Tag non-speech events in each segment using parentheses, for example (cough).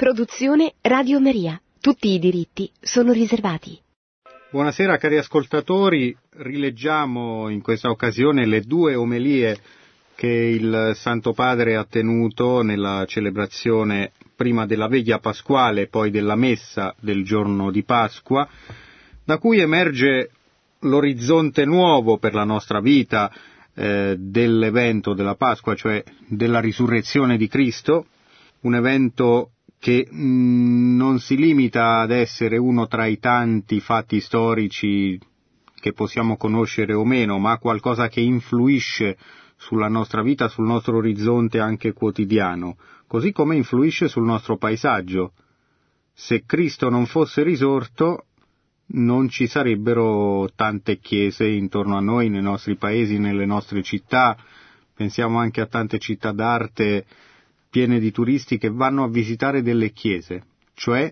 Produzione Radio Maria. Tutti i diritti sono riservati. Buonasera cari ascoltatori, rileggiamo in questa occasione le due omelie che il Santo Padre ha tenuto nella celebrazione prima della veglia pasquale e poi della messa del giorno di Pasqua, da cui emerge l'orizzonte nuovo per la nostra vita eh, dell'evento della Pasqua, cioè della risurrezione di Cristo, un evento che mm, non si limita ad essere uno tra i tanti fatti storici che possiamo conoscere o meno, ma qualcosa che influisce sulla nostra vita, sul nostro orizzonte anche quotidiano, così come influisce sul nostro paesaggio. Se Cristo non fosse risorto, non ci sarebbero tante chiese intorno a noi, nei nostri paesi, nelle nostre città. Pensiamo anche a tante città d'arte piene di turisti che vanno a visitare delle chiese, cioè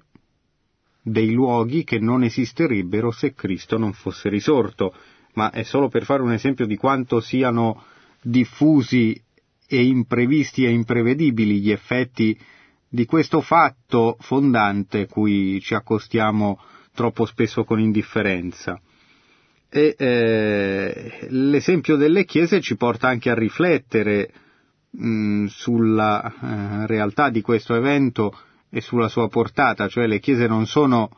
dei luoghi che non esisterebbero se Cristo non fosse risorto, ma è solo per fare un esempio di quanto siano diffusi e imprevisti e imprevedibili gli effetti di questo fatto fondante cui ci accostiamo troppo spesso con indifferenza. E eh, l'esempio delle chiese ci porta anche a riflettere mm, sulla eh, realtà di questo evento e sulla sua portata, cioè le chiese non sono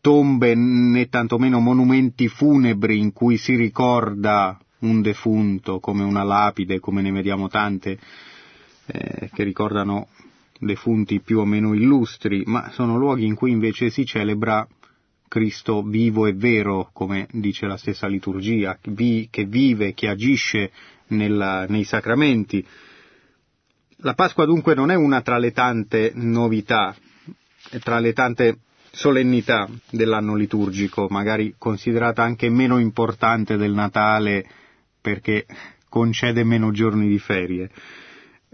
tombe né tantomeno monumenti funebri in cui si ricorda un defunto come una lapide, come ne vediamo tante eh, che ricordano defunti più o meno illustri, ma sono luoghi in cui invece si celebra Cristo vivo e vero, come dice la stessa liturgia, che vive, che agisce nella, nei sacramenti. La Pasqua dunque non è una tra le tante novità, tra le tante solennità dell'anno liturgico, magari considerata anche meno importante del Natale perché concede meno giorni di ferie,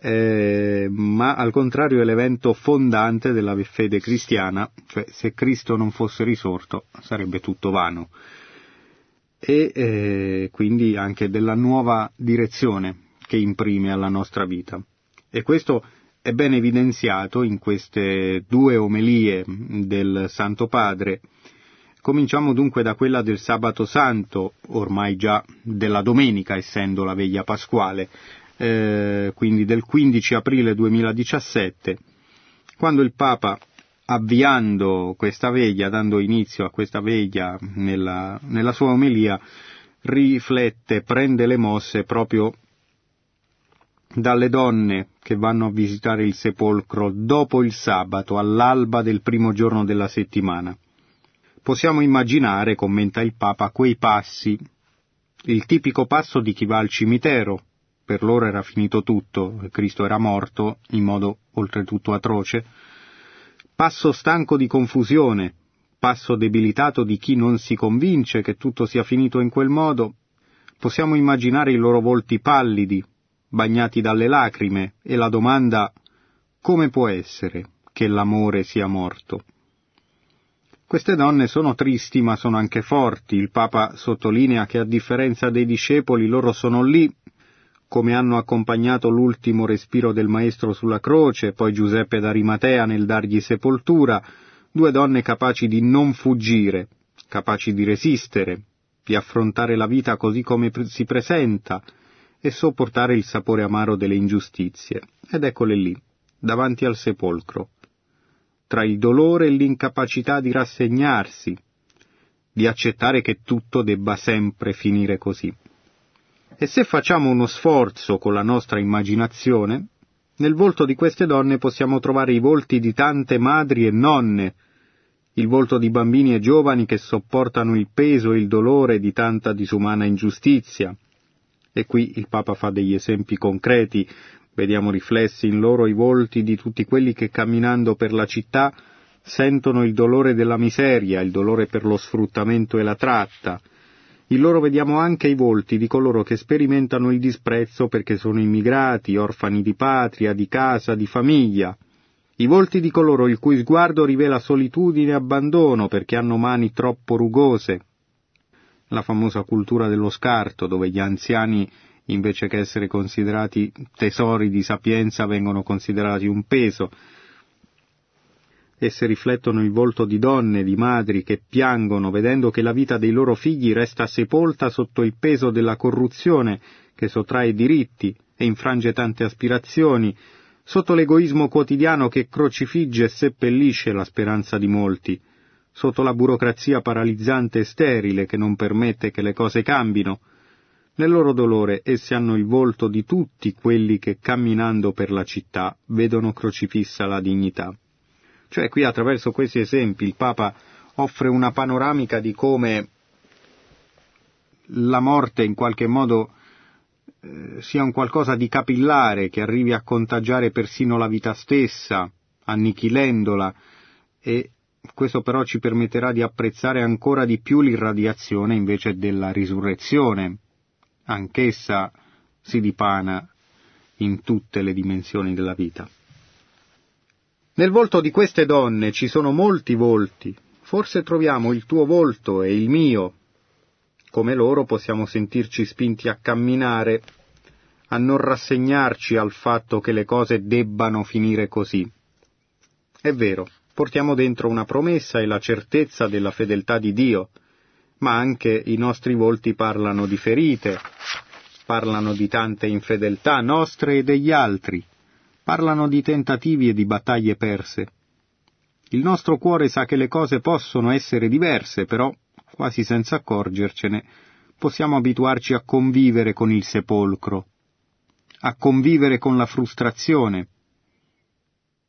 eh, ma al contrario è l'evento fondante della fede cristiana, cioè se Cristo non fosse risorto sarebbe tutto vano, e eh, quindi anche della nuova direzione che imprime alla nostra vita. E questo è ben evidenziato in queste due omelie del Santo Padre. Cominciamo dunque da quella del sabato santo, ormai già della domenica essendo la veglia pasquale, eh, quindi del 15 aprile 2017, quando il Papa, avviando questa veglia, dando inizio a questa veglia nella, nella sua omelia, riflette, prende le mosse proprio dalle donne che vanno a visitare il sepolcro dopo il sabato, all'alba del primo giorno della settimana. Possiamo immaginare, commenta il Papa, quei passi, il tipico passo di chi va al cimitero, per loro era finito tutto, Cristo era morto in modo oltretutto atroce, passo stanco di confusione, passo debilitato di chi non si convince che tutto sia finito in quel modo, possiamo immaginare i loro volti pallidi, bagnati dalle lacrime, e la domanda come può essere che l'amore sia morto? Queste donne sono tristi ma sono anche forti. Il Papa sottolinea che a differenza dei discepoli loro sono lì, come hanno accompagnato l'ultimo respiro del Maestro sulla croce, poi Giuseppe d'Arimatea nel dargli sepoltura, due donne capaci di non fuggire, capaci di resistere, di affrontare la vita così come si presenta, e sopportare il sapore amaro delle ingiustizie. Ed eccole lì, davanti al sepolcro, tra il dolore e l'incapacità di rassegnarsi, di accettare che tutto debba sempre finire così. E se facciamo uno sforzo con la nostra immaginazione, nel volto di queste donne possiamo trovare i volti di tante madri e nonne, il volto di bambini e giovani che sopportano il peso e il dolore di tanta disumana ingiustizia, e qui il Papa fa degli esempi concreti, vediamo riflessi in loro i volti di tutti quelli che camminando per la città sentono il dolore della miseria, il dolore per lo sfruttamento e la tratta. In loro vediamo anche i volti di coloro che sperimentano il disprezzo perché sono immigrati, orfani di patria, di casa, di famiglia. I volti di coloro il cui sguardo rivela solitudine e abbandono perché hanno mani troppo rugose, la famosa cultura dello scarto, dove gli anziani, invece che essere considerati tesori di sapienza, vengono considerati un peso. Esse riflettono il volto di donne, di madri che piangono vedendo che la vita dei loro figli resta sepolta sotto il peso della corruzione che sottrae diritti e infrange tante aspirazioni, sotto l'egoismo quotidiano che crocifigge e seppellisce la speranza di molti, sotto la burocrazia paralizzante e sterile che non permette che le cose cambino. Nel loro dolore essi hanno il volto di tutti quelli che camminando per la città vedono crocifissa la dignità. Cioè qui attraverso questi esempi il Papa offre una panoramica di come la morte in qualche modo eh, sia un qualcosa di capillare che arrivi a contagiare persino la vita stessa, annichilendola, e questo però ci permetterà di apprezzare ancora di più l'irradiazione invece della risurrezione. Anch'essa si dipana in tutte le dimensioni della vita. Nel volto di queste donne ci sono molti volti, forse troviamo il tuo volto e il mio. Come loro possiamo sentirci spinti a camminare, a non rassegnarci al fatto che le cose debbano finire così. È vero, portiamo dentro una promessa e la certezza della fedeltà di Dio, ma anche i nostri volti parlano di ferite, parlano di tante infedeltà nostre e degli altri, parlano di tentativi e di battaglie perse. Il nostro cuore sa che le cose possono essere diverse, però, quasi senza accorgercene, possiamo abituarci a convivere con il sepolcro, a convivere con la frustrazione.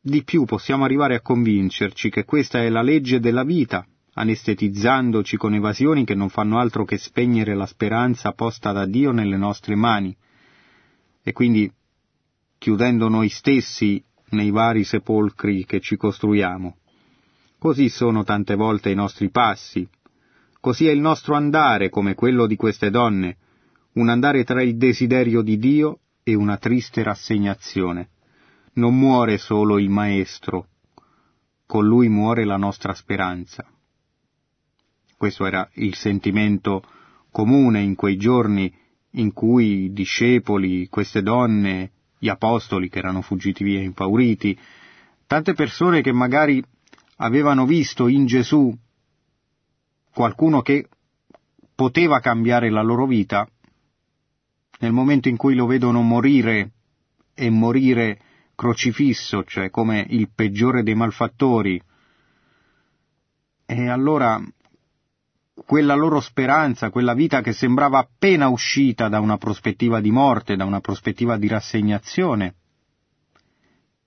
Di più possiamo arrivare a convincerci che questa è la legge della vita, anestetizzandoci con evasioni che non fanno altro che spegnere la speranza posta da Dio nelle nostre mani. E quindi chiudendo noi stessi nei vari sepolcri che ci costruiamo. Così sono tante volte i nostri passi, così è il nostro andare come quello di queste donne, un andare tra il desiderio di Dio e una triste rassegnazione. Non muore solo il Maestro, con lui muore la nostra speranza. Questo era il sentimento comune in quei giorni in cui i discepoli, queste donne, gli apostoli che erano fuggiti via impauriti, tante persone che magari avevano visto in Gesù qualcuno che poteva cambiare la loro vita, nel momento in cui lo vedono morire e morire crocifisso, cioè come il peggiore dei malfattori, e allora quella loro speranza, quella vita che sembrava appena uscita da una prospettiva di morte, da una prospettiva di rassegnazione,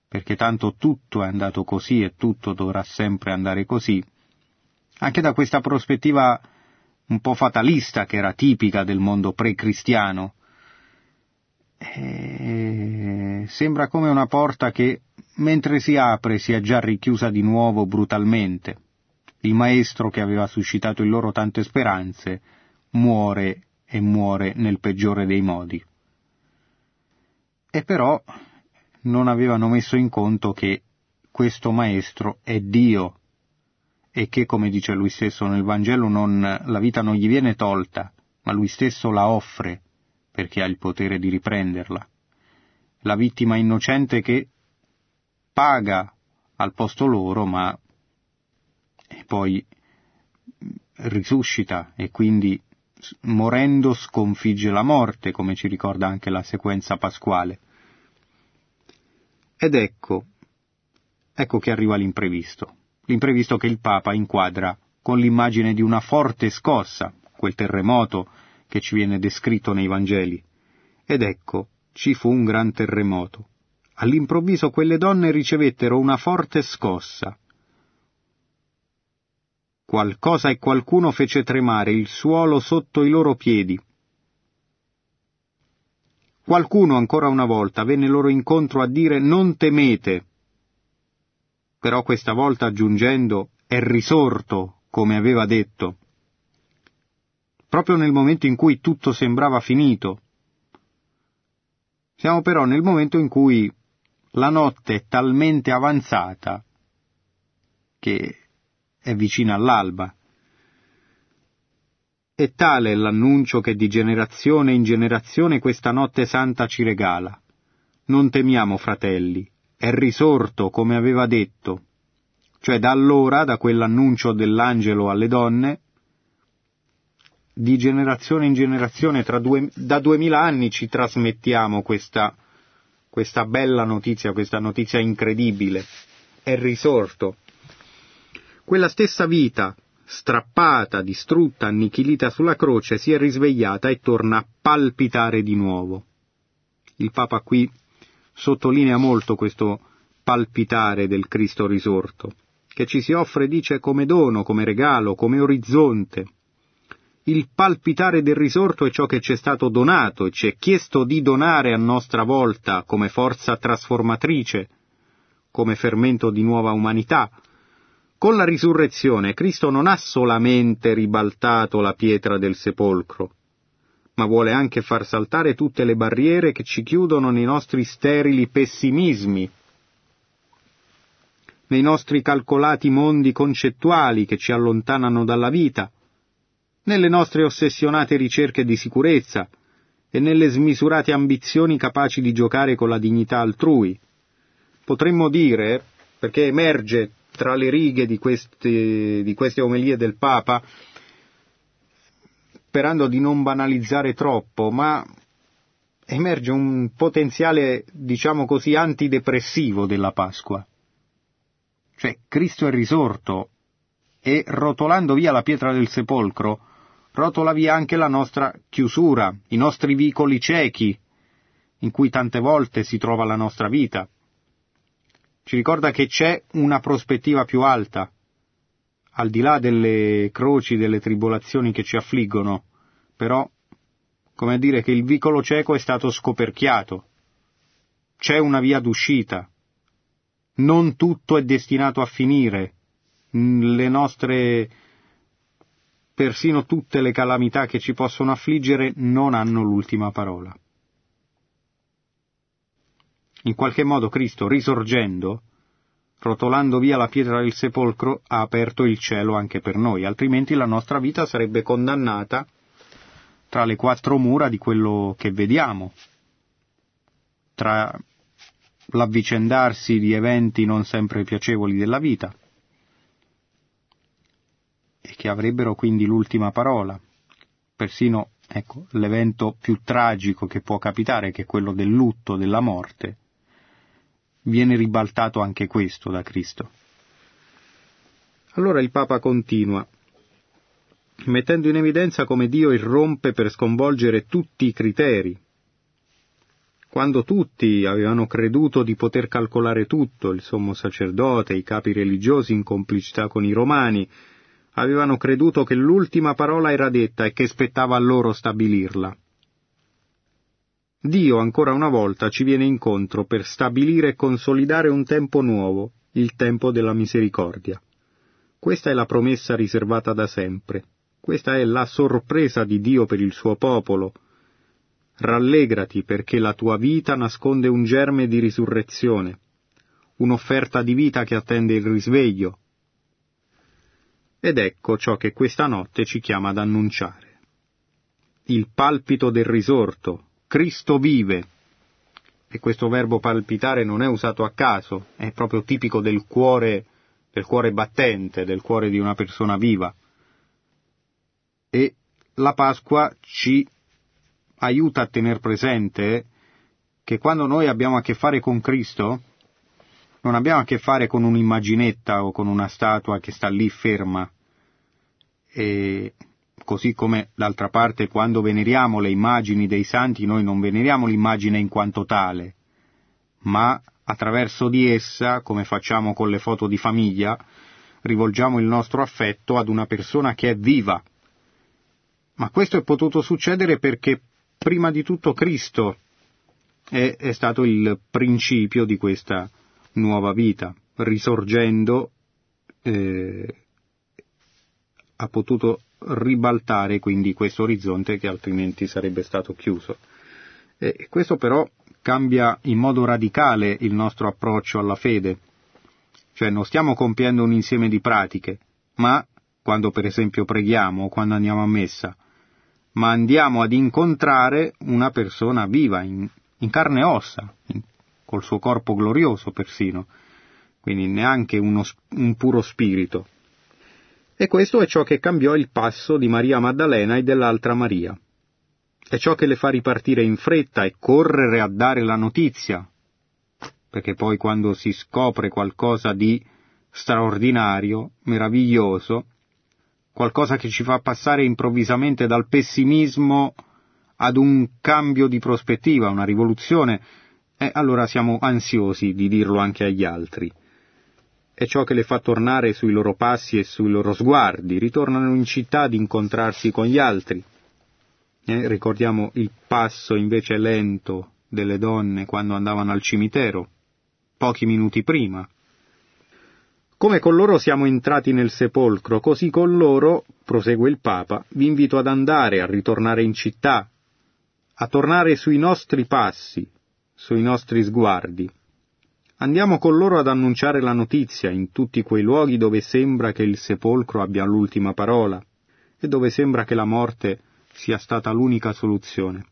perché tanto tutto è andato così e tutto dovrà sempre andare così, anche da questa prospettiva un po' fatalista che era tipica del mondo pre-cristiano, sembra come una porta che, mentre si apre, si è già richiusa di nuovo brutalmente il maestro che aveva suscitato in loro tante speranze, muore e muore nel peggiore dei modi. E però non avevano messo in conto che questo maestro è Dio e che, come dice lui stesso nel Vangelo, non, la vita non gli viene tolta, ma lui stesso la offre perché ha il potere di riprenderla. La vittima innocente che paga al posto loro, ma poi risuscita e quindi morendo sconfigge la morte, come ci ricorda anche la sequenza pasquale. Ed ecco, ecco che arriva l'imprevisto, l'imprevisto che il Papa inquadra con l'immagine di una forte scossa, quel terremoto che ci viene descritto nei Vangeli. Ed ecco, ci fu un gran terremoto. All'improvviso quelle donne ricevettero una forte scossa, qualcosa e qualcuno fece tremare il suolo sotto i loro piedi. Qualcuno ancora una volta venne loro incontro a dire non temete, però questa volta aggiungendo è risorto, come aveva detto. Proprio nel momento in cui tutto sembrava finito. Siamo però nel momento in cui la notte è talmente avanzata che è vicina all'alba. E tale è l'annuncio che di generazione in generazione questa notte santa ci regala. Non temiamo, fratelli, è risorto come aveva detto, Cioè da allora, da quell'annuncio dell'angelo alle donne, di generazione in generazione, due, da duemila anni ci trasmettiamo questa, questa bella notizia, questa notizia incredibile. È risorto. Quella stessa vita, strappata, distrutta, annichilita sulla croce, si è risvegliata e torna a palpitare di nuovo. Il Papa qui sottolinea molto questo palpitare del Cristo risorto, che ci si offre, dice, come dono, come regalo, come orizzonte. Il palpitare del risorto è ciò che ci è stato donato e ci è chiesto di donare a nostra volta come forza trasformatrice, come fermento di nuova umanità. Con la risurrezione Cristo non ha solamente ribaltato la pietra del sepolcro, ma vuole anche far saltare tutte le barriere che ci chiudono nei nostri sterili pessimismi, nei nostri calcolati mondi concettuali che ci allontanano dalla vita, nelle nostre ossessionate ricerche di sicurezza e nelle smisurate ambizioni capaci di giocare con la dignità altrui. Potremmo dire, perché emerge tra le righe di queste, di queste omelie del Papa, sperando di non banalizzare troppo, ma emerge un potenziale, diciamo così, antidepressivo della Pasqua. Cioè, Cristo è risorto e rotolando via la pietra del sepolcro, rotola via anche la nostra chiusura, i nostri vicoli ciechi, in cui tante volte si trova la nostra vita. Ci ricorda che c'è una prospettiva più alta, al di là delle croci, delle tribolazioni che ci affliggono, però, come dire che il vicolo cieco è stato scoperchiato. C'è una via d'uscita, non tutto è destinato a finire, le nostre, persino tutte le calamità che ci possono affliggere non hanno l'ultima parola. In qualche modo Cristo, risorgendo, rotolando via la pietra del sepolcro, ha aperto il cielo anche per noi, altrimenti la nostra vita sarebbe condannata tra le quattro mura di quello che vediamo, tra l'avvicendarsi di eventi non sempre piacevoli della vita e che avrebbero quindi l'ultima parola. Persino ecco, l'evento più tragico che può capitare, che è quello del lutto, della morte, viene ribaltato anche questo da Cristo. Allora il Papa continua, mettendo in evidenza come Dio irrompe per sconvolgere tutti i criteri, quando tutti avevano creduto di poter calcolare tutto, il sommo sacerdote, i capi religiosi in complicità con i romani, avevano creduto che l'ultima parola era detta e che spettava a loro stabilirla. Dio ancora una volta ci viene incontro per stabilire e consolidare un tempo nuovo, il tempo della misericordia. Questa è la promessa riservata da sempre. Questa è la sorpresa di Dio per il suo popolo, Rallegrati perché la tua vita nasconde un germe di risurrezione, un'offerta di vita che attende il risveglio. Ed ecco ciò che questa notte ci chiama ad annunciare. Il palpito del risorto, Cristo vive. E questo verbo palpitare non è usato a caso, è proprio tipico del cuore, del cuore battente, del cuore di una persona viva. E la Pasqua ci aiuta a tenere presente che quando noi abbiamo a che fare con Cristo, non abbiamo a che fare con un'immaginetta o con una statua che sta lì ferma. E così come d'altra parte quando veneriamo le immagini dei santi noi non veneriamo l'immagine in quanto tale, ma attraverso di essa, come facciamo con le foto di famiglia, rivolgiamo il nostro affetto ad una persona che è viva. Ma questo è potuto succedere perché prima di tutto Cristo è, è stato il principio di questa nuova vita, risorgendo eh, ha potuto ribaltare quindi questo orizzonte che altrimenti sarebbe stato chiuso. E questo però cambia in modo radicale il nostro approccio alla fede, cioè non stiamo compiendo un insieme di pratiche, ma quando per esempio preghiamo o quando andiamo a messa, ma andiamo ad incontrare una persona viva, in, in carne e ossa, col suo corpo glorioso persino. quindi neanche uno, un puro spirito. E questo è ciò che cambiò il passo di Maria Maddalena e dell'altra Maria. È ciò che le fa ripartire in fretta e correre a dare la notizia, perché poi quando si scopre qualcosa di straordinario, meraviglioso, qualcosa che ci fa passare improvvisamente dal pessimismo ad un cambio di prospettiva, una rivoluzione, e allora siamo ansiosi di dirlo anche agli altri. È ciò che le fa tornare sui loro passi e sui loro sguardi, ritornano in città ad incontrarsi con gli altri. Eh, ricordiamo il passo invece lento delle donne quando andavano al cimitero, pochi minuti prima, come con loro siamo entrati nel sepolcro, così con loro, prosegue il Papa, vi invito ad andare, a ritornare in città, a tornare sui nostri passi, sui nostri sguardi. Andiamo con loro ad annunciare la notizia in tutti quei luoghi dove sembra che il sepolcro abbia l'ultima parola e dove sembra che la morte sia stata l'unica soluzione.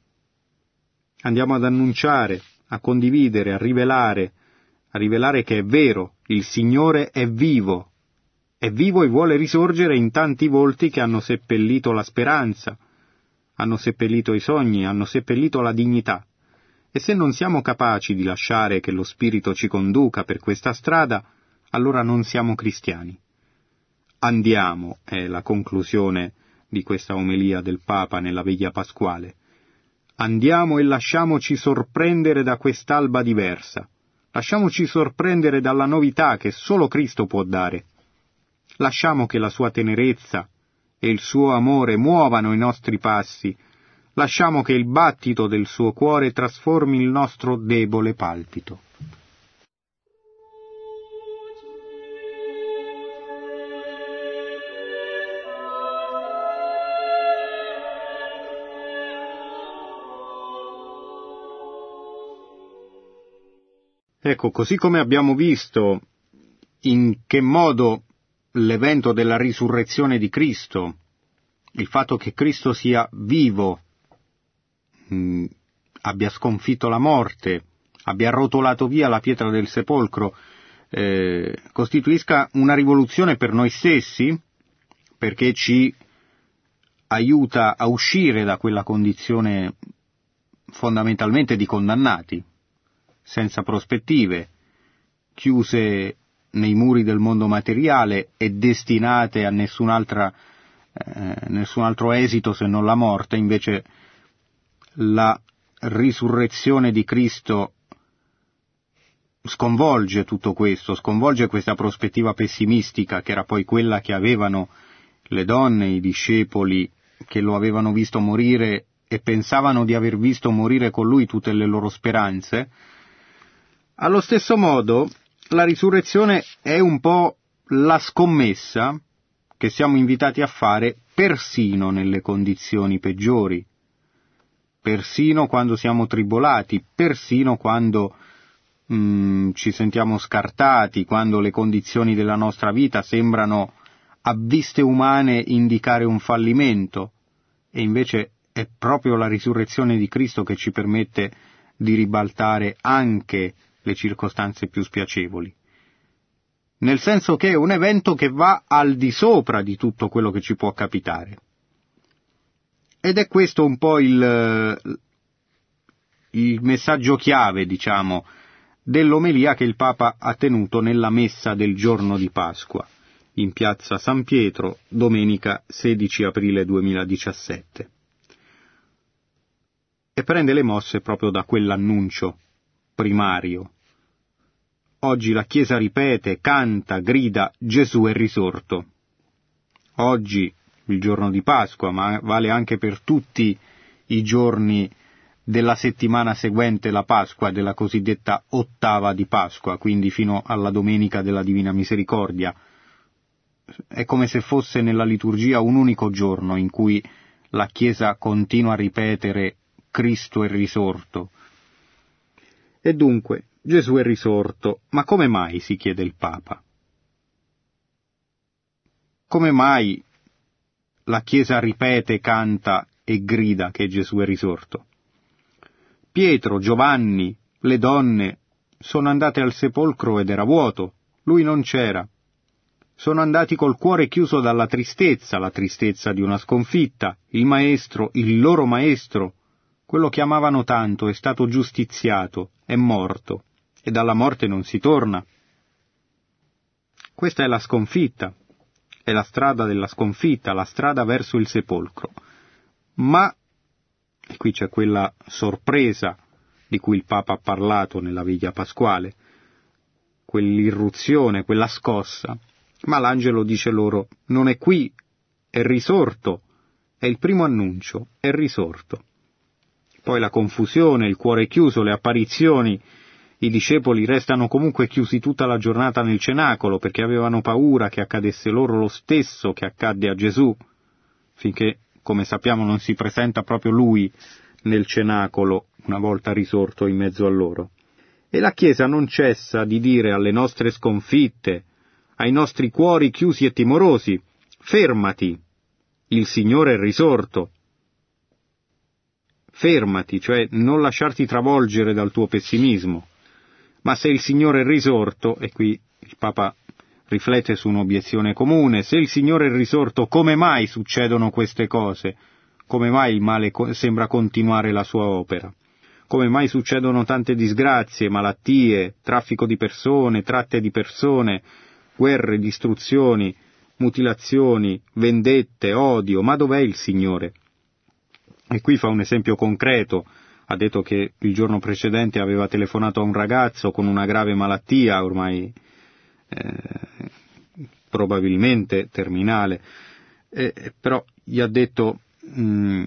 Andiamo ad annunciare, a condividere, a rivelare, a rivelare che è vero, il Signore è vivo, è vivo e vuole risorgere in tanti volti che hanno seppellito la speranza, hanno seppellito i sogni, hanno seppellito la dignità. E se non siamo capaci di lasciare che lo Spirito ci conduca per questa strada, allora non siamo cristiani. Andiamo, è la conclusione di questa omelia del Papa nella veglia pasquale. Andiamo e lasciamoci sorprendere da quest'alba diversa, Lasciamoci sorprendere dalla novità che solo Cristo può dare. Lasciamo che la sua tenerezza e il suo amore muovano i nostri passi. Lasciamo che il battito del suo cuore trasformi il nostro debole palpito. Ecco, così come abbiamo visto in che modo l'evento della risurrezione di Cristo, il fatto che Cristo sia vivo, mh, mm, abbia sconfitto la morte, abbia rotolato via la pietra del sepolcro, eh, costituisca una rivoluzione per noi stessi, perché ci aiuta a uscire da quella condizione fondamentalmente di condannati, senza prospettive, chiuse nei muri del mondo materiale e destinate a nessun'altra, eh, nessun altro esito se non la morte, invece la risurrezione di Cristo sconvolge tutto questo, sconvolge questa prospettiva pessimistica che era poi quella che avevano le donne, i discepoli che lo avevano visto morire e pensavano di aver visto morire con lui tutte le loro speranze, allo stesso modo, la risurrezione è un po' la scommessa che siamo invitati a fare persino nelle condizioni peggiori, persino quando siamo tribolati, persino quando mm, ci sentiamo scartati, quando le condizioni della nostra vita sembrano a viste umane indicare un fallimento, e invece è proprio la risurrezione di Cristo che ci permette di ribaltare anche le circostanze più spiacevoli. Nel senso che è un evento che va al di sopra di tutto quello che ci può capitare. Ed è questo un po' il, il messaggio chiave, diciamo, dell'omelia che il Papa ha tenuto nella messa del giorno di Pasqua, in piazza San Pietro, domenica 16 aprile 2017. E prende le mosse proprio da quell'annuncio primario Oggi la Chiesa ripete, canta, grida Gesù è risorto. Oggi, il giorno di Pasqua, ma vale anche per tutti i giorni della settimana seguente la Pasqua, della cosiddetta ottava di Pasqua, quindi fino alla domenica della Divina Misericordia. È come se fosse nella liturgia un unico giorno in cui la Chiesa continua a ripetere Cristo è risorto. E dunque, Gesù è risorto, ma come mai si chiede il Papa? Come mai la Chiesa ripete, canta e grida che Gesù è risorto? Pietro, Giovanni, le donne sono andate al sepolcro ed era vuoto, Lui non c'era. Sono andati col cuore chiuso dalla tristezza, la tristezza di una sconfitta. Il maestro, il loro maestro, quello che amavano tanto, è stato giustiziato, è morto, e dalla morte non si torna. Questa è la sconfitta, è la strada della sconfitta, la strada verso il sepolcro. Ma, e qui c'è quella sorpresa di cui il Papa ha parlato nella viglia pasquale, quell'irruzione, quella scossa, ma l'angelo dice loro, non è qui, è risorto, è il primo annuncio, è risorto. Poi la confusione, il cuore chiuso, le apparizioni, i discepoli restano comunque chiusi tutta la giornata nel cenacolo perché avevano paura che accadesse loro lo stesso che accadde a Gesù, finché, come sappiamo, non si presenta proprio lui nel cenacolo una volta risorto in mezzo a loro. E la Chiesa non cessa di dire alle nostre sconfitte, ai nostri cuori chiusi e timorosi, fermati, il Signore è risorto. Fermati, cioè non lasciarti travolgere dal tuo pessimismo. Ma se il Signore è risorto, e qui il Papa riflette su un'obiezione comune, se il Signore è risorto, come mai succedono queste cose? Come mai il male sembra continuare la sua opera? Come mai succedono tante disgrazie, malattie, traffico di persone, tratte di persone, guerre, distruzioni, mutilazioni, vendette, odio, ma dov'è il Signore? E qui fa un esempio concreto, ha detto che il giorno precedente aveva telefonato a un ragazzo con una grave malattia, ormai eh, probabilmente terminale, eh, però gli ha detto, mh, mm,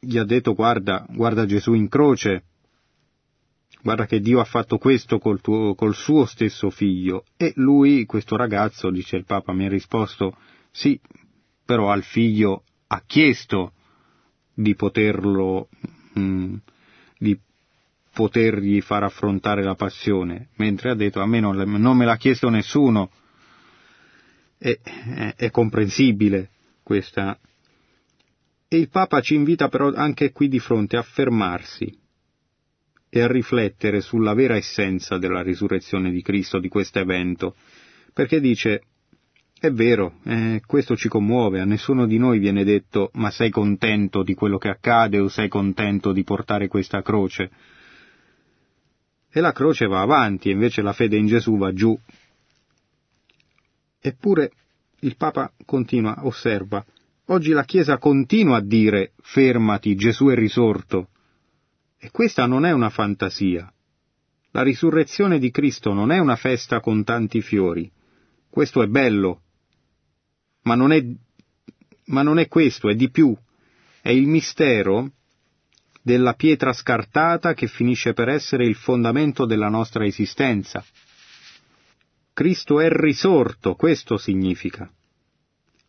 gli ha detto guarda, guarda Gesù in croce, guarda che Dio ha fatto questo col, tuo, col suo stesso figlio. E lui, questo ragazzo, dice il Papa, mi ha risposto, sì, però al figlio ha chiesto di poterlo, mh, mm, di potergli far affrontare la passione, mentre ha detto a me non, non me l'ha chiesto nessuno. È, è, è comprensibile questa. E il Papa ci invita però anche qui di fronte a fermarsi, e a riflettere sulla vera essenza della risurrezione di Cristo, di questo evento, perché dice, è vero, eh, questo ci commuove, a nessuno di noi viene detto ma sei contento di quello che accade o sei contento di portare questa croce. E la croce va avanti, invece la fede in Gesù va giù. Eppure il Papa continua, osserva, oggi la Chiesa continua a dire fermati, Gesù è risorto, e questa non è una fantasia. La risurrezione di Cristo non è una festa con tanti fiori. Questo è bello. Ma non è, ma non è questo, è di più. È il mistero della pietra scartata che finisce per essere il fondamento della nostra esistenza. Cristo è risorto, questo significa.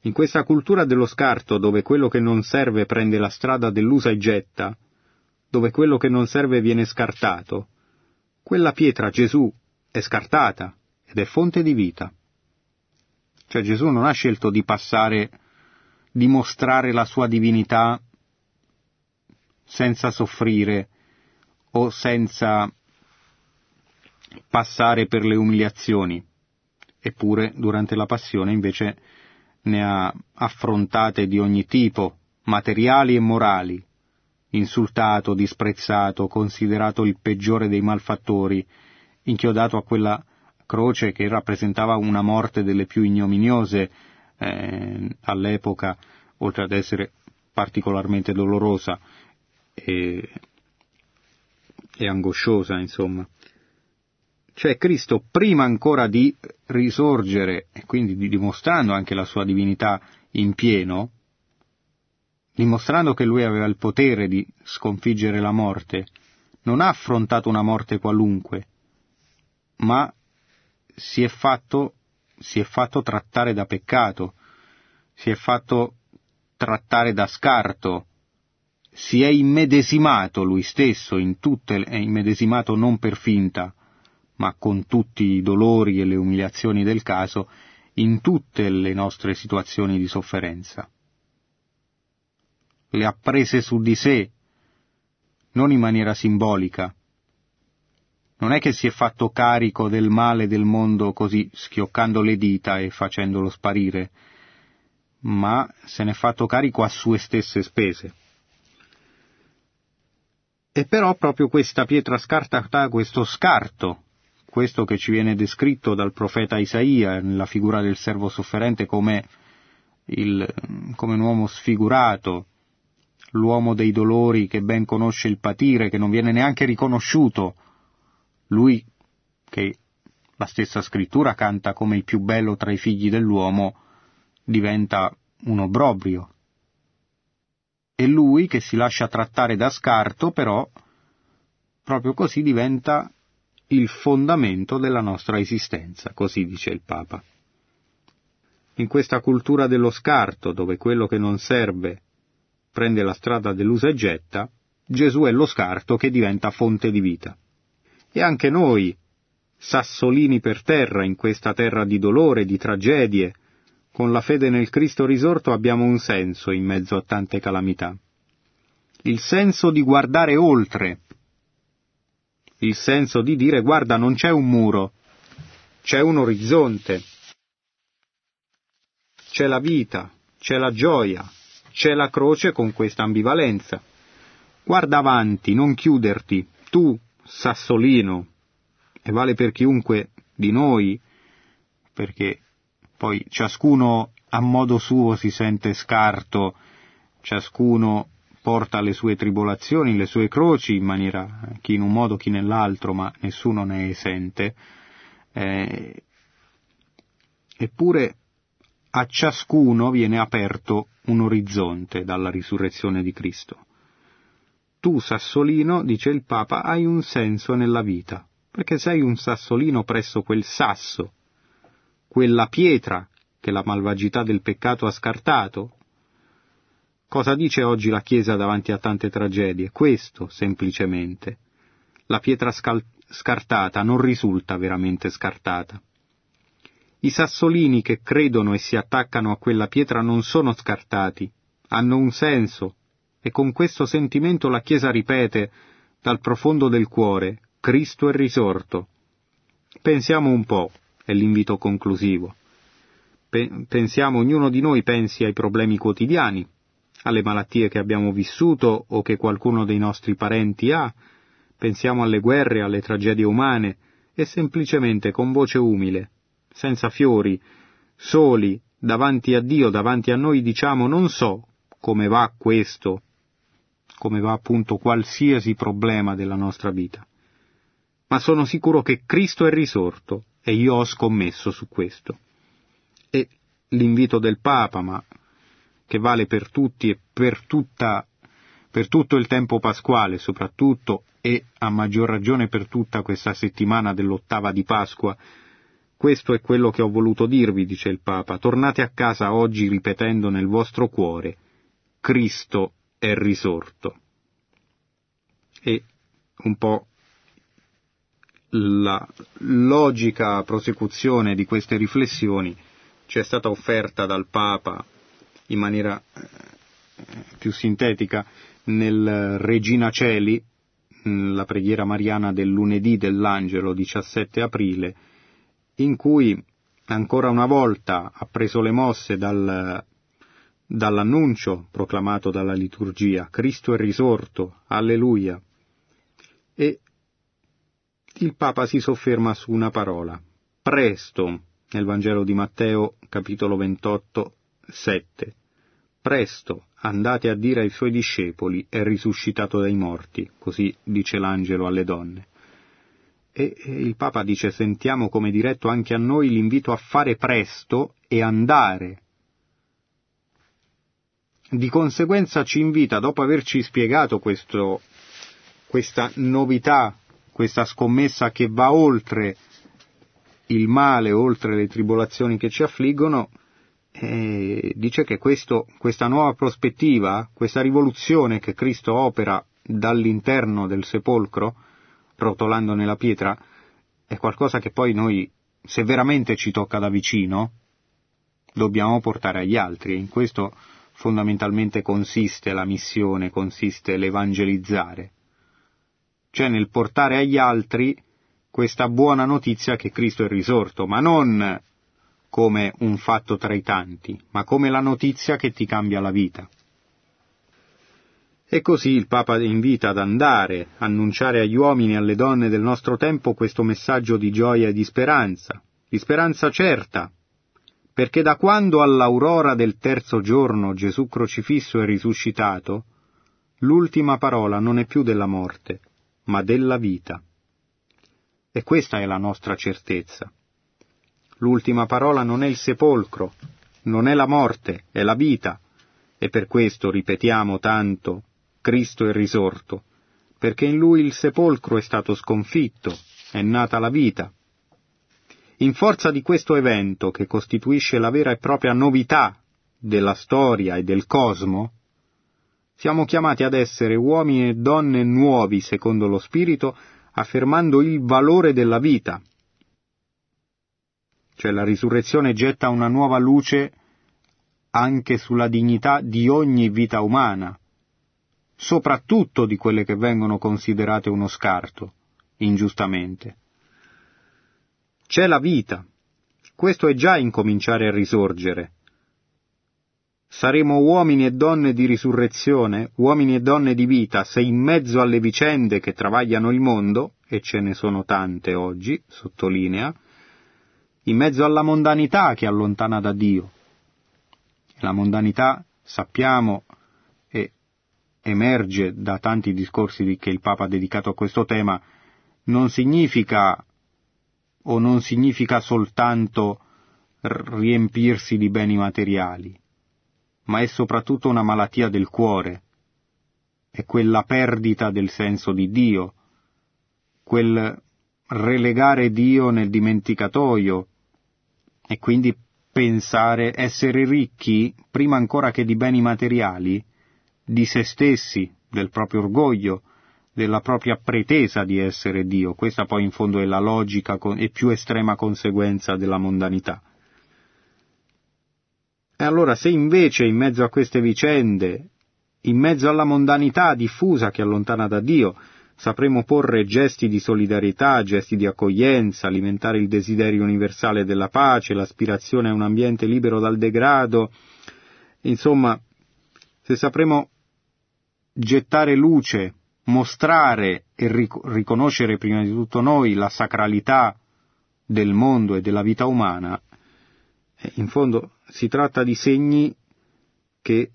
In questa cultura dello scarto, dove quello che non serve prende la strada dell'usa e getta, dove quello che non serve viene scartato, quella pietra Gesù è scartata ed è fonte di vita. Cioè Gesù non ha scelto di passare, di mostrare la sua divinità senza soffrire o senza passare per le umiliazioni. Eppure durante la passione invece ne ha affrontate di ogni tipo, materiali e morali, insultato, disprezzato, considerato il peggiore dei malfattori, inchiodato a quella croce che rappresentava una morte delle più ignominiose eh, all'epoca, oltre ad essere particolarmente dolorosa e, e angosciosa, insomma. Cioè Cristo, prima ancora di risorgere, e quindi dimostrando anche la sua divinità in pieno, dimostrando che lui aveva il potere di sconfiggere la morte, non ha affrontato una morte qualunque, ma si è fatto, si è fatto trattare da peccato, si è fatto trattare da scarto, si è immedesimato lui stesso in tutte, è immedesimato non per finta, ma con tutti i dolori e le umiliazioni del caso, in tutte le nostre situazioni di sofferenza. Le ha prese su di sé, non in maniera simbolica, non è che si è fatto carico del male del mondo così schioccando le dita e facendolo sparire, ma se ne è fatto carico a sue stesse spese. E però proprio questa pietra scartata, questo scarto, questo che ci viene descritto dal profeta Isaia nella figura del servo sofferente come, il, come un uomo sfigurato, l'uomo dei dolori che ben conosce il patire, che non viene neanche riconosciuto, lui che la stessa scrittura canta come il più bello tra i figli dell'uomo, diventa un obbrobrio. E lui che si lascia trattare da scarto, però, proprio così diventa il fondamento della nostra esistenza, così dice il Papa. In questa cultura dello scarto, dove quello che non serve prende la strada dell'usa e getta, Gesù è lo scarto che diventa fonte di vita. E anche noi, sassolini per terra in questa terra di dolore, di tragedie, con la fede nel Cristo risorto abbiamo un senso in mezzo a tante calamità. Il senso di guardare oltre, il senso di dire guarda non c'è un muro, c'è un orizzonte, c'è la vita, c'è la gioia, c'è la croce con questa ambivalenza. Guarda avanti, non chiuderti, tu, Sassolino, e vale per chiunque di noi, perché poi ciascuno a modo suo si sente scarto, ciascuno porta le sue tribolazioni, le sue croci in maniera, chi in un modo, chi nell'altro, ma nessuno ne è esente. Eh, eppure a ciascuno viene aperto un orizzonte dalla risurrezione di Cristo. Tu, Sassolino, dice il Papa, hai un senso nella vita, perché sei un sassolino presso quel sasso, quella pietra che la malvagità del peccato ha scartato? Cosa dice oggi la Chiesa davanti a tante tragedie? Questo, semplicemente. La pietra scal- scartata non risulta veramente scartata. I sassolini che credono e si attaccano a quella pietra non sono scartati, hanno un senso, e con questo sentimento la Chiesa ripete, dal profondo del cuore, Cristo è risorto. Pensiamo un po', è l'invito conclusivo. Pensiamo, ognuno di noi pensi ai problemi quotidiani, alle malattie che abbiamo vissuto o che qualcuno dei nostri parenti ha, pensiamo alle guerre, alle tragedie umane, e semplicemente con voce umile, senza fiori, soli, davanti a Dio, davanti a noi diciamo non so come va questo, come va appunto qualsiasi problema della nostra vita, ma sono sicuro che Cristo è risorto e io ho scommesso su questo. E l'invito del Papa, ma che vale per tutti e per tutta per tutto il tempo pasquale soprattutto e a maggior ragione per tutta questa settimana dell'ottava di Pasqua, questo è quello che ho voluto dirvi, dice il Papa. Tornate a casa oggi ripetendo nel vostro cuore, Cristo è risorto. E un po' la logica prosecuzione di queste riflessioni ci è stata offerta dal Papa in maniera eh, più sintetica nel Regina Celi, la preghiera mariana del lunedì dell'angelo 17 aprile, in cui ancora una volta ha preso le mosse dal, dall'annuncio proclamato dalla liturgia, Cristo è risorto, alleluia, e il Papa si sofferma su una parola, presto, nel Vangelo di Matteo, capitolo 28, 7. Presto andate a dire ai suoi discepoli è risuscitato dai morti, così dice l'angelo alle donne. E il Papa dice sentiamo come diretto anche a noi l'invito a fare presto e andare. Di conseguenza ci invita, dopo averci spiegato questo, questa novità, questa scommessa che va oltre il male, oltre le tribolazioni che ci affliggono, eh, dice che questo, questa nuova prospettiva, questa rivoluzione che Cristo opera dall'interno del sepolcro, rotolando nella pietra, è qualcosa che poi noi, se veramente ci tocca da vicino, dobbiamo portare agli altri. In questo fondamentalmente consiste la missione, consiste l'evangelizzare. Cioè nel portare agli altri questa buona notizia che Cristo è risorto, ma non come un fatto tra i tanti, ma come la notizia che ti cambia la vita. E così il Papa invita ad andare, annunciare agli uomini e alle donne del nostro tempo questo messaggio di gioia e di speranza, di speranza certa, perché da quando all'aurora del terzo giorno Gesù crocifisso è risuscitato, l'ultima parola non è più della morte, ma della vita. E questa è la nostra certezza. L'ultima parola non è il sepolcro, non è la morte, è la vita. E per questo ripetiamo tanto, Cristo è risorto, perché in lui il sepolcro è stato sconfitto, è nata la vita. In forza di questo evento, che costituisce la vera e propria novità della storia e del cosmo, siamo chiamati ad essere uomini e donne nuovi secondo lo Spirito, affermando il valore della vita, cioè la risurrezione getta una nuova luce anche sulla dignità di ogni vita umana, soprattutto di quelle che vengono considerate uno scarto, ingiustamente. C'è la vita, questo è già incominciare a risorgere. Saremo uomini e donne di risurrezione, uomini e donne di vita, se in mezzo alle vicende che travagliano il mondo, e ce ne sono tante oggi, sottolinea, in mezzo alla mondanità che allontana da Dio. La mondanità, sappiamo, e emerge da tanti discorsi che il Papa ha dedicato a questo tema, non significa o non significa soltanto riempirsi di beni materiali, ma è soprattutto una malattia del cuore, è quella perdita del senso di Dio, quel relegare Dio nel dimenticatoio e quindi pensare essere ricchi, prima ancora che di beni materiali, di se stessi, del proprio orgoglio, della propria pretesa di essere Dio. Questa poi in fondo è la logica e più estrema conseguenza della mondanità. E allora se invece in mezzo a queste vicende, in mezzo alla mondanità diffusa che allontana da Dio, sapremo porre gesti di solidarietà, gesti di accoglienza, alimentare il desiderio universale della pace, l'aspirazione a un ambiente libero dal degrado, insomma, se sapremo gettare luce, mostrare e riconoscere prima di tutto noi la sacralità del mondo e della vita umana, eh, in fondo si tratta di segni che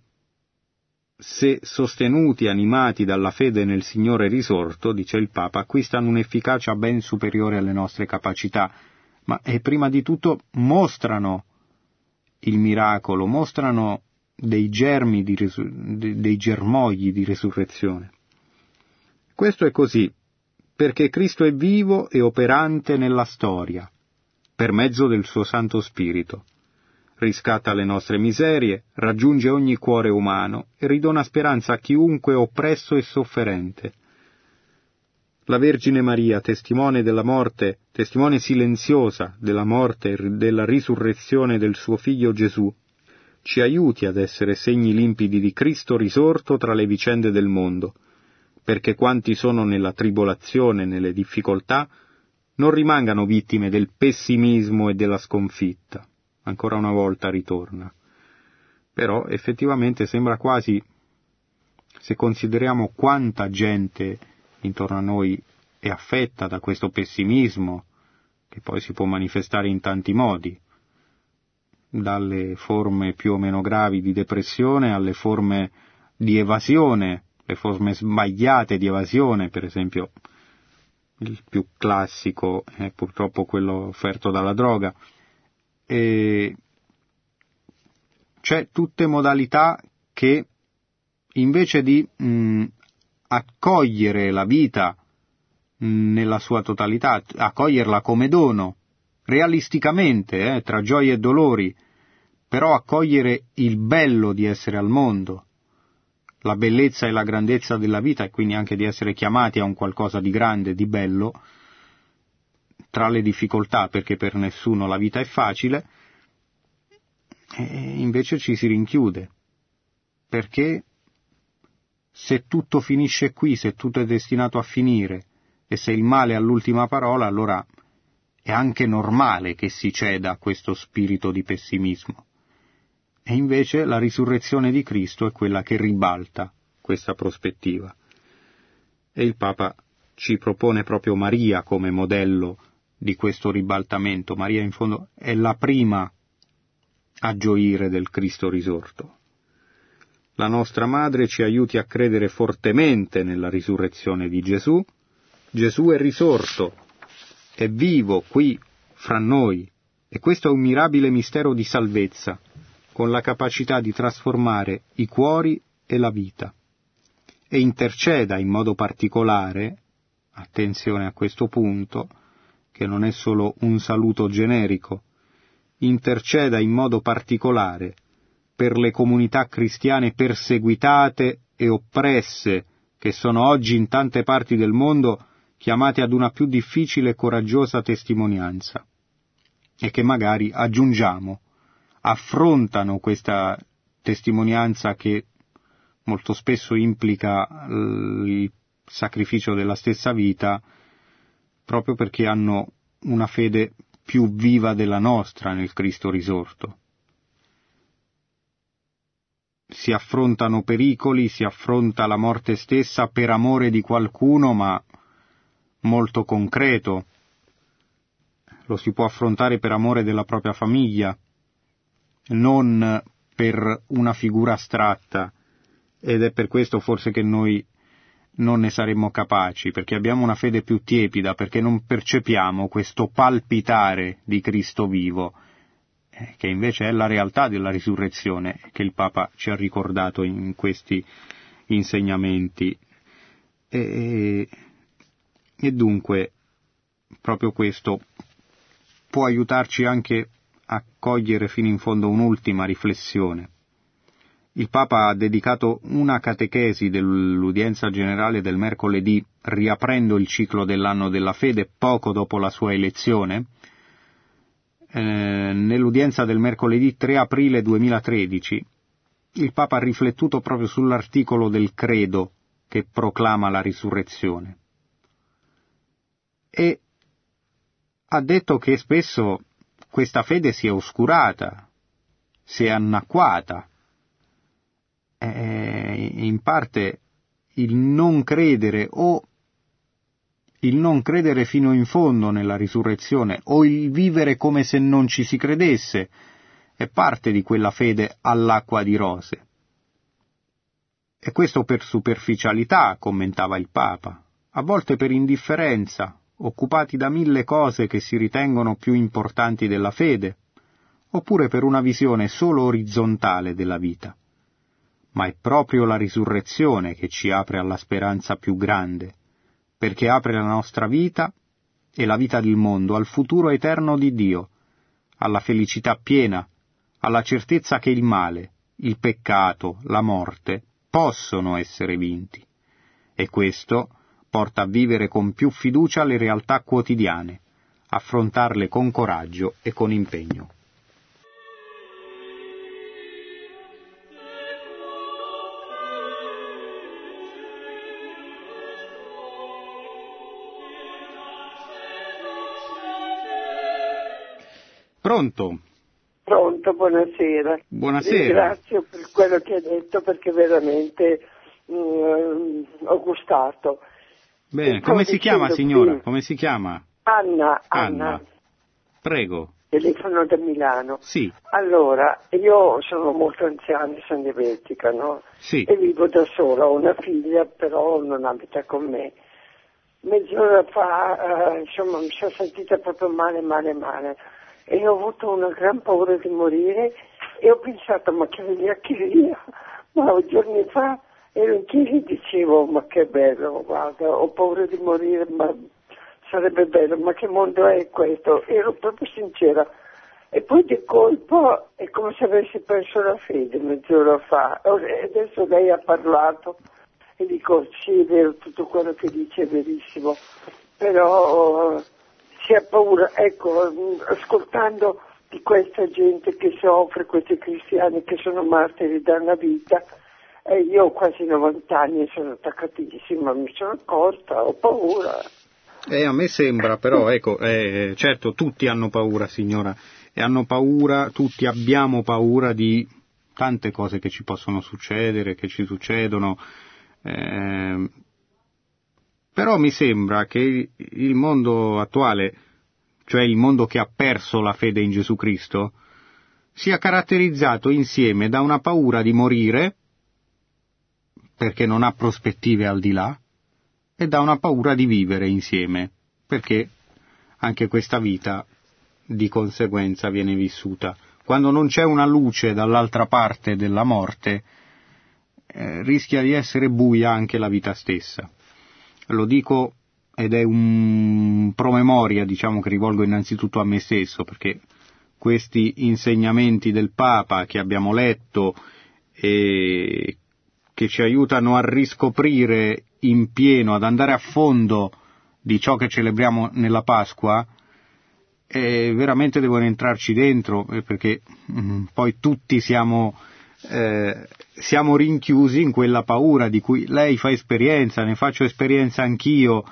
se sostenuti animati dalla fede nel Signore risorto, dice il Papa, acquistano un'efficacia ben superiore alle nostre capacità, ma e prima di tutto mostrano il miracolo, mostrano dei germi, di risu- dei germogli di risurrezione. Questo è così, perché Cristo è vivo e operante nella storia, per mezzo del suo Santo Spirito riscatta le nostre miserie, raggiunge ogni cuore umano e ridona speranza a chiunque oppresso e sofferente. La Vergine Maria, testimone della morte, testimone silenziosa della morte e della risurrezione del suo figlio Gesù, ci aiuti ad essere segni limpidi di Cristo risorto tra le vicende del mondo, perché quanti sono nella tribolazione nelle difficoltà non rimangano vittime del pessimismo e della sconfitta ancora una volta ritorna. Però effettivamente sembra quasi, se consideriamo quanta gente intorno a noi è affetta da questo pessimismo, che poi si può manifestare in tanti modi, dalle forme più o meno gravi di depressione alle forme di evasione, le forme sbagliate di evasione, per esempio il più classico è purtroppo quello offerto dalla droga, e c'è tutte modalità che invece di mh, accogliere la vita mh, nella sua totalità, accoglierla come dono, realisticamente, eh, tra gioie e dolori, però accogliere il bello di essere al mondo, la bellezza e la grandezza della vita e quindi anche di essere chiamati a un qualcosa di grande, di bello, tra le difficoltà perché per nessuno la vita è facile, e invece ci si rinchiude, perché se tutto finisce qui, se tutto è destinato a finire, E se il male ha l'ultima parola, allora è anche normale che si ceda a questo spirito di pessimismo. E invece la risurrezione di Cristo è quella che ribalta questa prospettiva. E il Papa ci propone proprio Maria come modello di questo ribaltamento. Maria in fondo è la prima a gioire del Cristo risorto. La nostra Madre ci aiuti a credere fortemente nella risurrezione di Gesù. Gesù è risorto, è vivo qui fra noi e questo è un mirabile mistero di salvezza, con la capacità di trasformare i cuori e la vita. E interceda in modo particolare, attenzione a questo punto, che non è solo un saluto generico, interceda in modo particolare per le comunità cristiane perseguitate e oppresse che sono oggi in tante parti del mondo chiamate ad una più difficile e coraggiosa testimonianza e che magari aggiungiamo affrontano questa testimonianza che molto spesso implica il sacrificio della stessa vita proprio perché hanno una fede più viva della nostra nel Cristo risorto. Si affrontano pericoli, si affronta la morte stessa per amore di qualcuno, ma molto concreto. Lo si può affrontare per amore della propria famiglia, non per una figura astratta, ed è per questo forse che noi non ne saremmo capaci, perché abbiamo una fede più tiepida, perché non percepiamo questo palpitare di Cristo vivo, eh, che invece è la realtà della risurrezione che il Papa ci ha ricordato in questi insegnamenti. E, e dunque proprio questo può aiutarci anche a cogliere fino in fondo un'ultima riflessione il Papa ha dedicato una catechesi dell'udienza generale del mercoledì, riaprendo il ciclo dell'anno della fede poco dopo la sua elezione. Eh, nell'udienza del mercoledì 3 aprile 2013, il Papa ha riflettuto proprio sull'articolo del credo che proclama la risurrezione. E ha detto che spesso questa fede si è oscurata, si è annacquata, eh, in parte il non credere o il non credere fino in fondo nella risurrezione o il vivere come se non ci si credesse è parte di quella fede all'acqua di rose. E questo per superficialità, commentava il Papa, a volte per indifferenza, occupati da mille cose che si ritengono più importanti della fede, oppure per una visione solo orizzontale della vita ma è proprio la risurrezione che ci apre alla speranza più grande, perché apre la nostra vita e la vita del mondo al futuro eterno di Dio, alla felicità piena, alla certezza che il male, il peccato, la morte possono essere vinti. E questo porta a vivere con più fiducia le realtà quotidiane, affrontarle con coraggio e con impegno. Pronto? Pronto, buonasera. Buonasera. Ringrazio per quello che ha detto perché veramente mm, ho gustato. Bene, come si chiama signora? Qui. Come si chiama? Anna, Anna. Anna. Prego. Telefono da Milano. Sì. Allora, io sono molto anziana, sono diabetica, no? Sì. E vivo da sola, ho una figlia, però non abita con me. Mezz'ora fa, eh, insomma, mi sono sentita proprio male, male, male e ho avuto una gran paura di morire e ho pensato ma che via, (laughs) ma giorni fa ero in chiesa e dicevo ma che bello, guarda, ho paura di morire, ma sarebbe bello, ma che mondo è questo? Ero proprio sincera. E poi di colpo è come se avessi perso la fede mezz'ora fa. E adesso lei ha parlato e dico sì è vero, tutto quello che dice è verissimo, però si ha paura, ecco, ascoltando di questa gente che soffre, questi cristiani che sono martiri dalla vita, eh, io ho quasi 90 anni e sono attaccatissima, mi sono accorta, ho paura. Eh, a me sembra, però, (laughs) ecco, eh, certo, tutti hanno paura, signora, e hanno paura, tutti abbiamo paura di tante cose che ci possono succedere, che ci succedono, eh, però mi sembra che il mondo attuale, cioè il mondo che ha perso la fede in Gesù Cristo, sia caratterizzato insieme da una paura di morire, perché non ha prospettive al di là, e da una paura di vivere insieme, perché anche questa vita di conseguenza viene vissuta. Quando non c'è una luce dall'altra parte della morte, eh, rischia di essere buia anche la vita stessa. Lo dico ed è un promemoria, diciamo, che rivolgo innanzitutto a me stesso, perché questi insegnamenti del Papa che abbiamo letto e che ci aiutano a riscoprire in pieno, ad andare a fondo di ciò che celebriamo nella Pasqua, eh, veramente devono entrarci dentro, eh, perché mm, poi tutti siamo, eh, siamo rinchiusi in quella paura di cui lei fa esperienza, ne faccio esperienza anch'io,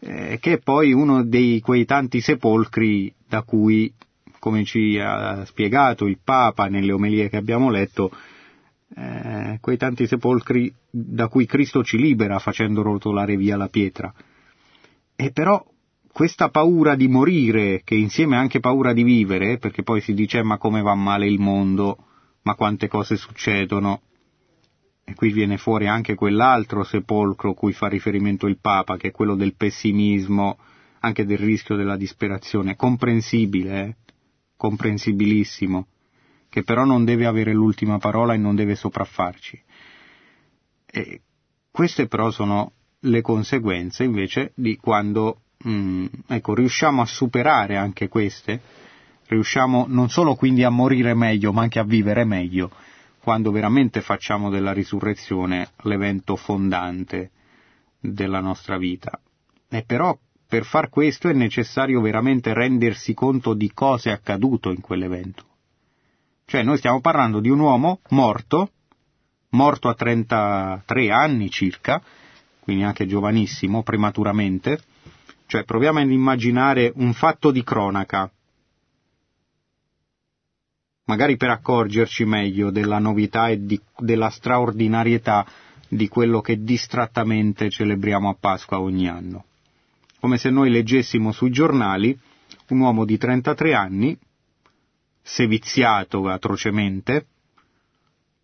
eh, che è poi uno dei quei tanti sepolcri da cui, come ci ha spiegato il Papa nelle omelie che abbiamo letto, eh, quei tanti sepolcri da cui Cristo ci libera facendo rotolare via la pietra. E però questa paura di morire, che insieme è anche paura di vivere, perché poi si dice ma come va male il mondo, ma quante cose succedono, e qui viene fuori anche quell'altro sepolcro cui fa riferimento il Papa, che è quello del pessimismo, anche del rischio della disperazione, comprensibile, eh? comprensibilissimo che però non deve avere l'ultima parola e non deve sopraffarci. E queste però sono le conseguenze invece di quando mm, ecco, riusciamo a superare anche queste, riusciamo non solo quindi a morire meglio ma anche a vivere meglio, quando veramente facciamo della risurrezione l'evento fondante della nostra vita. E però per far questo è necessario veramente rendersi conto di cosa è accaduto in quell'evento. Cioè noi stiamo parlando di un uomo morto, morto a 33 anni circa, quindi anche giovanissimo, prematuramente, cioè proviamo ad immaginare un fatto di cronaca, magari per accorgerci meglio della novità e di, della straordinarietà di quello che distrattamente celebriamo a Pasqua ogni anno. Come se noi leggessimo sui giornali un uomo di 33 anni seviziato atrocemente,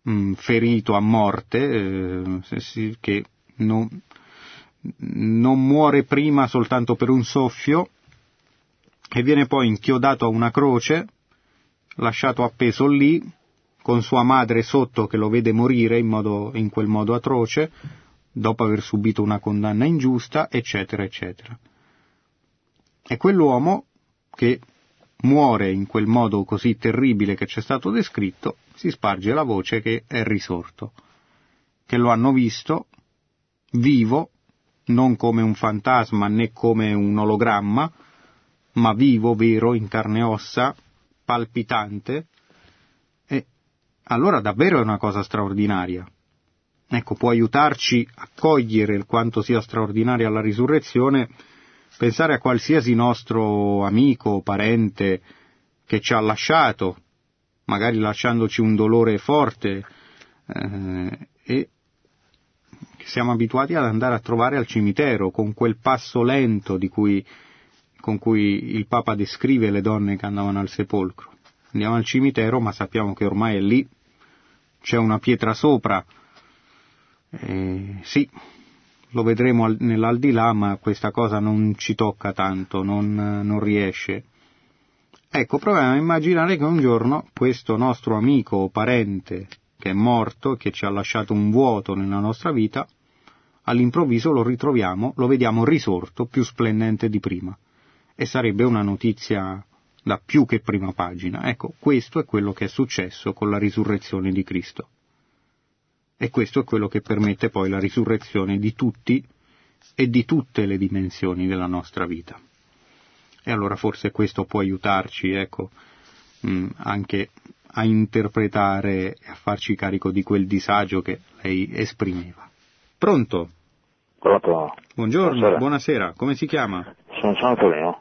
mh, mm, ferito a morte, eh, che non, non muore prima soltanto per un soffio e viene poi inchiodato a una croce, lasciato appeso lì, con sua madre sotto che lo vede morire in, modo, in quel modo atroce, dopo aver subito una condanna ingiusta, eccetera, eccetera. E quell'uomo che muore in quel modo così terribile che ci è stato descritto, si sparge la voce che è risorto, che lo hanno visto vivo, non come un fantasma né come un ologramma, ma vivo, vero, in carne e ossa, palpitante, e allora davvero è una cosa straordinaria. Ecco, può aiutarci a cogliere quanto sia straordinaria la risurrezione pensare a qualsiasi nostro amico o parente che ci ha lasciato, magari lasciandoci un dolore forte, eh, e siamo abituati ad andare a trovare al cimitero con quel passo lento cui, con cui il Papa descrive le donne che andavano al sepolcro. Andiamo al cimitero, ma sappiamo che ormai è lì, c'è una pietra sopra. Eh, sì, lo vedremo nell'aldilà, ma questa cosa non ci tocca tanto, non, non riesce. Ecco, proviamo a immaginare che un giorno questo nostro amico o parente che è morto, che ci ha lasciato un vuoto nella nostra vita, all'improvviso lo ritroviamo, lo vediamo risorto, più splendente di prima. E sarebbe una notizia da più che prima pagina. Ecco, questo è quello che è successo con la risurrezione di Cristo. E questo è quello che permette poi la risurrezione di tutti e di tutte le dimensioni della nostra vita. E allora forse questo può aiutarci, ecco, mm, anche a interpretare e a farci carico di quel disagio che lei esprimeva. Pronto? Pronto? Buongiorno, buonasera. buonasera. Come si chiama? sono, sono problema.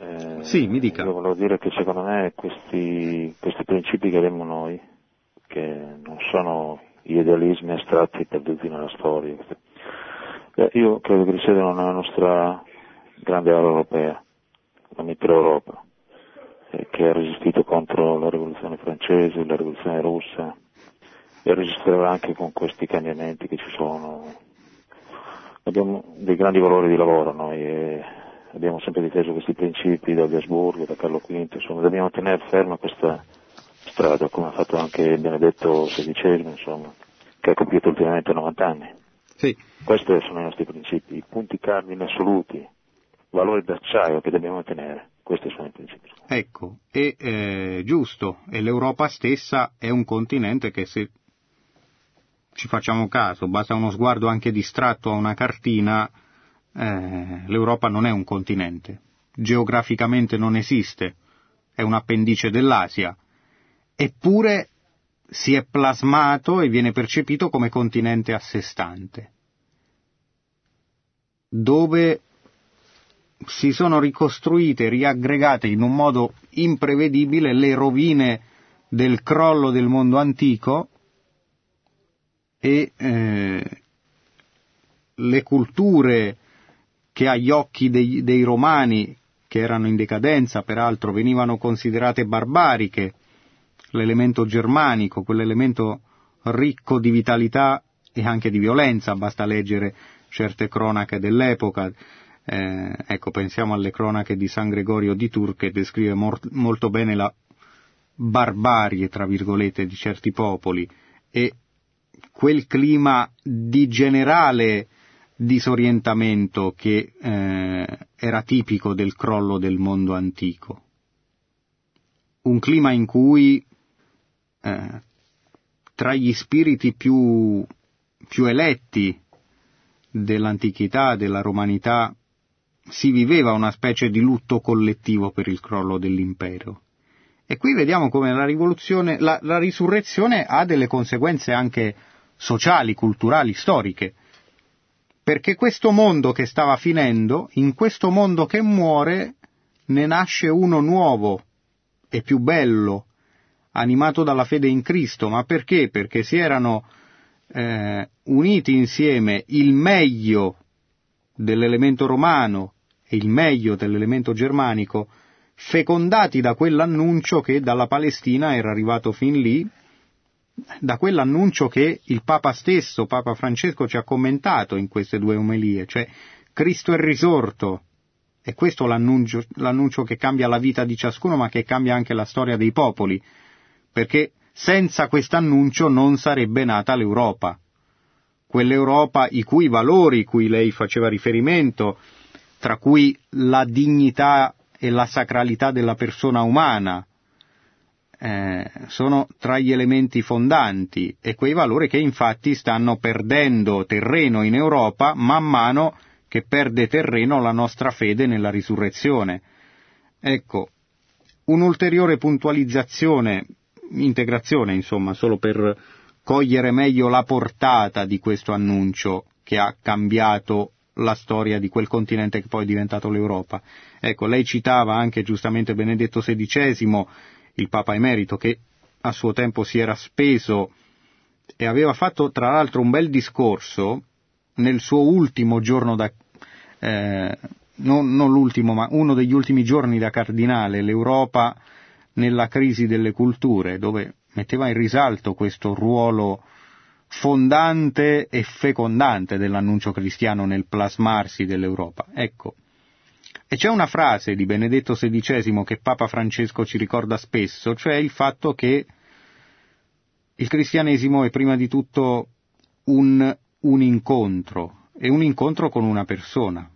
Eh, sì, mi dica. Io volevo dire che secondo me questi, questi principi che abbiamo noi, che non sono gli idealismi astratti perduti nella storia, eh, io credo che risiedono nella nostra grande area europea, la Mitteleuropa, eh, che ha resistito contro la rivoluzione francese, la rivoluzione russa, e resisterà anche con questi cambiamenti che ci sono. Abbiamo dei grandi valori di lavoro noi e abbiamo sempre difeso questi principi da Gasburgo, da Carlo V, insomma dobbiamo tenere ferma questa strada come ha fatto anche Benedetto XVI, insomma, che ha compiuto ultimamente 90 anni. Sì. Questi sono i nostri principi, i punti cardine assoluti, valori d'acciaio che dobbiamo tenere. Questi sono i principi. Ecco, è eh, giusto, e l'Europa stessa è un continente che se ci facciamo caso, basta uno sguardo anche distratto a una cartina, eh, l'Europa non è un continente, geograficamente non esiste, è un appendice dell'Asia, eppure si è plasmato e viene percepito come continente a sé stante, dove si sono ricostruite, riaggregate in un modo imprevedibile le rovine del crollo del mondo antico e eh, le culture che agli occhi dei, dei romani, che erano in decadenza peraltro, venivano considerate barbariche, l'elemento germanico, quell'elemento ricco di vitalità e anche di violenza, basta leggere certe cronache dell'epoca. Eh, ecco, pensiamo alle cronache di San Gregorio di Tours che descrive mor- molto bene la barbarie, tra virgolette, di certi popoli e quel clima di generale disorientamento che eh, era tipico del crollo del mondo antico. Un clima in cui eh, tra gli spiriti più, più eletti dell'antichità, della romanità, si viveva una specie di lutto collettivo per il crollo dell'impero. E qui vediamo come la rivoluzione, la, la risurrezione ha delle conseguenze anche sociali, culturali, storiche. Perché questo mondo che stava finendo, in questo mondo che muore, ne nasce uno nuovo e più bello, animato dalla fede in Cristo. Ma perché? Perché si erano eh, uniti insieme il meglio dell'elemento romano e il meglio dell'elemento germanico, fecondati da quell'annuncio che dalla Palestina era arrivato fin lì, da quell'annuncio che il Papa stesso, Papa Francesco, ci ha commentato in queste due omelie, cioè Cristo è risorto. E questo l'annuncio, l'annuncio che cambia la vita di ciascuno, ma che cambia anche la storia dei popoli, perché senza quest'annuncio non sarebbe nata l'Europa. Quell'Europa i cui valori, cui lei faceva riferimento, tra cui la dignità e la sacralità della persona umana, eh, sono tra gli elementi fondanti e quei valori che infatti stanno perdendo terreno in Europa man mano che perde terreno la nostra fede nella risurrezione. Ecco, un'ulteriore puntualizzazione, integrazione insomma, solo per cogliere meglio la portata di questo annuncio che ha cambiato la storia di quel continente che poi è diventato l'Europa. Ecco, lei citava anche giustamente Benedetto XVI, il Papa emerito, che a suo tempo si era speso e aveva fatto tra l'altro un bel discorso nel suo ultimo giorno da, eh, non, non l'ultimo, ma uno degli ultimi giorni da cardinale, l'Europa nella crisi delle culture, dove metteva in risalto questo ruolo fondante e fecondante dell'annuncio cristiano nel plasmarsi dell'Europa. Ecco. E c'è una frase di Benedetto XVI che Papa Francesco ci ricorda spesso, cioè il fatto che il cristianesimo è prima di tutto un, un incontro, e un incontro con una persona,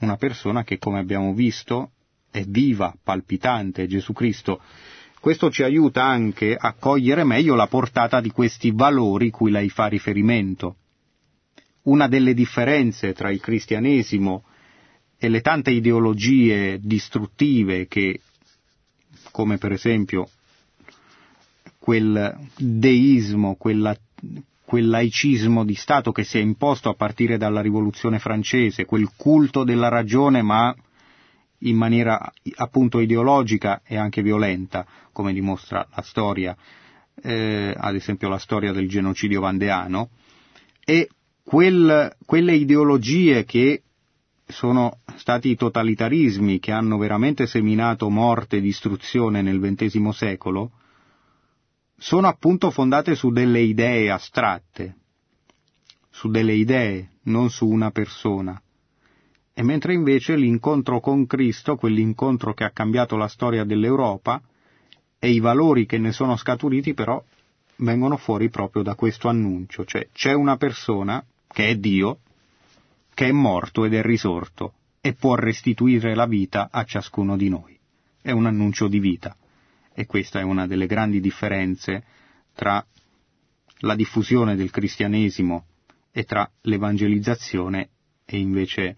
una persona che come abbiamo visto è viva, palpitante, Gesù Cristo. Questo ci aiuta anche a cogliere meglio la portata di questi valori cui lei fa riferimento. Una delle differenze tra il cristianesimo e le tante ideologie distruttive che, come per esempio quel deismo, quella, quel laicismo di Stato che si è imposto a partire dalla rivoluzione francese, quel culto della ragione ma in maniera appunto ideologica e anche violenta, come dimostra la storia, eh, ad esempio la storia del genocidio vandeano, e quel, quelle ideologie che sono stati i totalitarismi che hanno veramente seminato morte e distruzione nel XX secolo, sono appunto fondate su delle idee astratte, su delle idee, non su una persona. E mentre invece l'incontro con Cristo, quell'incontro che ha cambiato la storia dell'Europa, e i valori che ne sono scaturiti però vengono fuori proprio da questo annuncio, cioè c'è una persona, che è Dio, che è morto ed è risorto e può restituire la vita a ciascuno di noi. È un annuncio di vita e questa è una delle grandi differenze tra la diffusione del cristianesimo e tra l'evangelizzazione e invece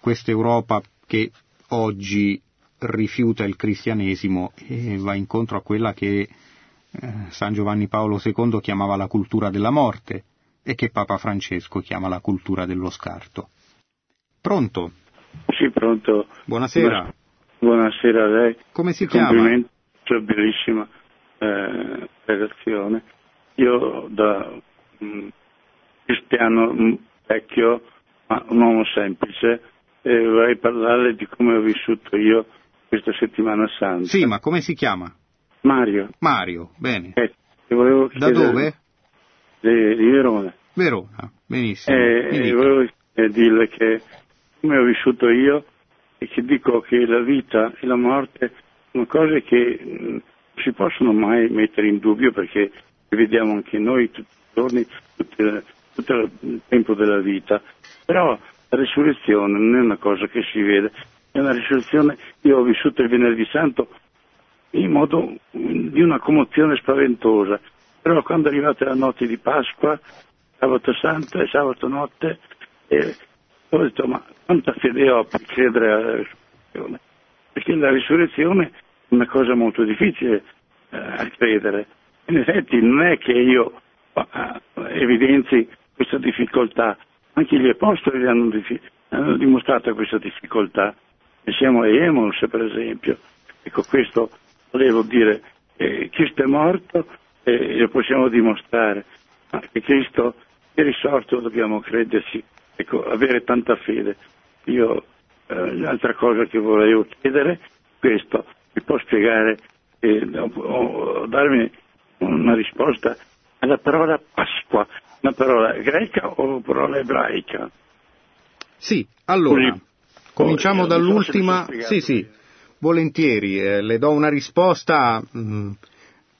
questa Europa che oggi rifiuta il cristianesimo e va incontro a quella che eh, San Giovanni Paolo II chiamava la cultura della morte e che Papa Francesco chiama la cultura dello scarto. Pronto? Sì, pronto. Buonasera. Buonasera a lei. Come si chiama? Complimenti sua bellissima eh, relazione. Io da mh, cristiano mh, vecchio, ma un uomo semplice, eh, vorrei parlarle di come ho vissuto io questa settimana santa. Sì, ma come si chiama? Mario. Mario, bene. Eh, da dove? Di, di, Verona. Verona, benissimo. Eh, e volevo dirle che come ho vissuto io e che dico che la vita e la morte sono cose che non si possono mai mettere in dubbio perché vediamo anche noi tutti i giorni, tutto, tutto il tempo della vita. Però la risurrezione non è una cosa che si vede, è una risurrezione, io ho vissuto il venerdì santo in modo di una commozione spaventosa, però quando è arrivata la notte di Pasqua, sabato santo e sabato notte, eh, ho detto ma quanta fede ho per credere alla risurrezione? Perché la risurrezione è una cosa molto difficile eh, a credere. In effetti non è che io eh, evidenzi questa difficoltà, anche gli apostoli hanno, hanno dimostrato questa difficoltà. Pensiamo a Emos, per esempio. Ecco, questo volevo dire. Eh, Cristo è morto e lo possiamo dimostrare, ma che Cristo è risorto dobbiamo crederci, ecco, avere tanta fede. Io, eh, l'altra cosa che volevo chiedere, questo, mi può spiegare, eh, o, o darmi una risposta alla parola Pasqua, una parola greca o parola ebraica? Sì, allora, Così, cominciamo poi, dall'ultima. Sì, sì, volentieri, eh, le do una risposta mh, mm,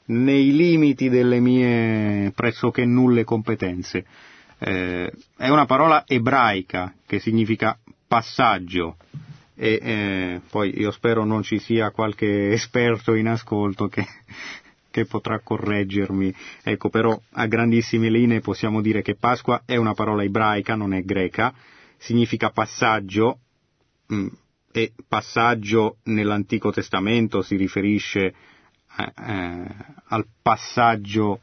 nei limiti delle mie pressoché nulle competenze. Eh, è una parola ebraica che significa passaggio e eh, poi io spero non ci sia qualche (laughs) esperto in ascolto che, che potrà correggermi. Ecco, però a grandissime linee possiamo dire che Pasqua è una parola ebraica, non è greca, significa passaggio, mm, e passaggio nell'Antico Testamento si riferisce eh, eh, al passaggio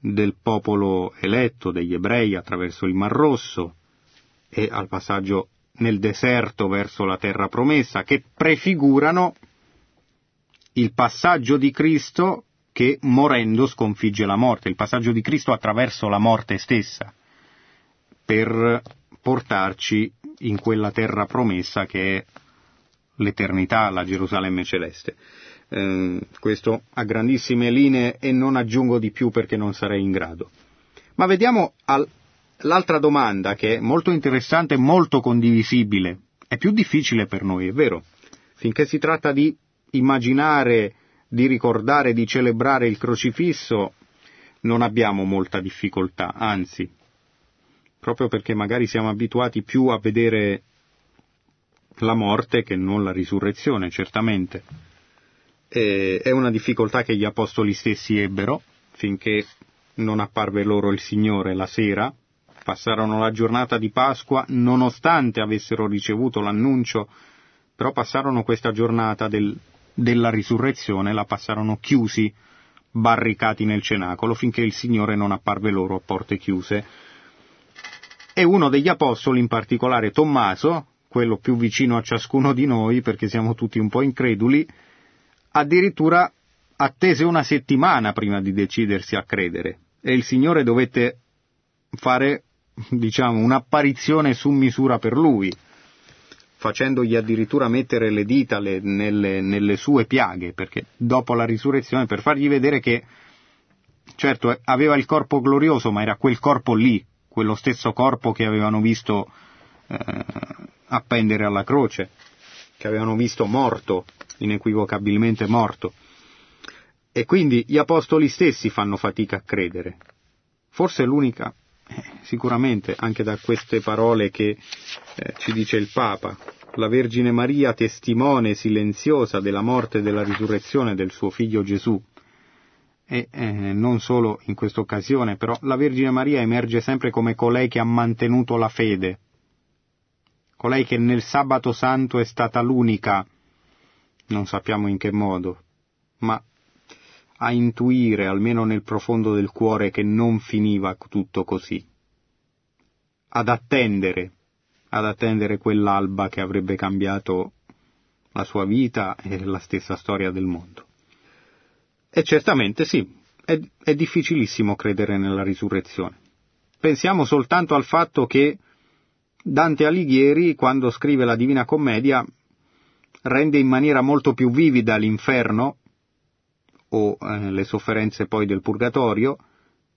del popolo eletto, degli ebrei, attraverso il Mar Rosso e al passaggio nel deserto verso la terra promessa, che prefigurano il passaggio di Cristo che morendo sconfigge la morte, il passaggio di Cristo attraverso la morte stessa, per portarci in quella terra promessa che è l'eternità, la Gerusalemme celeste. Eh, questo a grandissime linee e non aggiungo di più perché non sarei in grado. Ma vediamo al, l'altra domanda che è molto interessante e molto condivisibile. È più difficile per noi, è vero? Finché si tratta di immaginare, di ricordare, di celebrare il crocifisso, non abbiamo molta difficoltà, anzi, proprio perché magari siamo abituati più a vedere la morte che non la risurrezione, certamente. E è una difficoltà che gli apostoli stessi ebbero finché non apparve loro il Signore la sera, passarono la giornata di Pasqua nonostante avessero ricevuto l'annuncio, però passarono questa giornata del, della risurrezione, la passarono chiusi, barricati nel cenacolo, finché il Signore non apparve loro a porte chiuse. E uno degli apostoli, in particolare Tommaso, quello più vicino a ciascuno di noi, perché siamo tutti un po' increduli, addirittura attese una settimana prima di decidersi a credere e il Signore dovette fare, diciamo, un'apparizione su misura per lui, facendogli addirittura mettere le dita le, nelle, nelle sue piaghe, perché dopo la risurrezione, per fargli vedere che, certo, aveva il corpo glorioso, ma era quel corpo lì, quello stesso corpo che avevano visto eh, appendere alla croce, che avevano visto morto, inequivocabilmente morto. E quindi gli apostoli stessi fanno fatica a credere. Forse l'unica, sicuramente, anche da queste parole che eh, ci dice il Papa, la Vergine Maria testimone silenziosa della morte e della risurrezione del suo figlio Gesù. E eh, non solo in questa occasione, però la Vergine Maria emerge sempre come colei che ha mantenuto la fede, colei che nel sabato santo è stata l'unica, non sappiamo in che modo, ma a intuire, almeno nel profondo del cuore, che non finiva tutto così, ad attendere, ad attendere quell'alba che avrebbe cambiato la sua vita e la stessa storia del mondo. E certamente sì, è, è difficilissimo credere nella risurrezione. Pensiamo soltanto al fatto che Dante Alighieri, quando scrive la Divina Commedia, rende in maniera molto più vivida l'inferno o eh, le sofferenze poi del purgatorio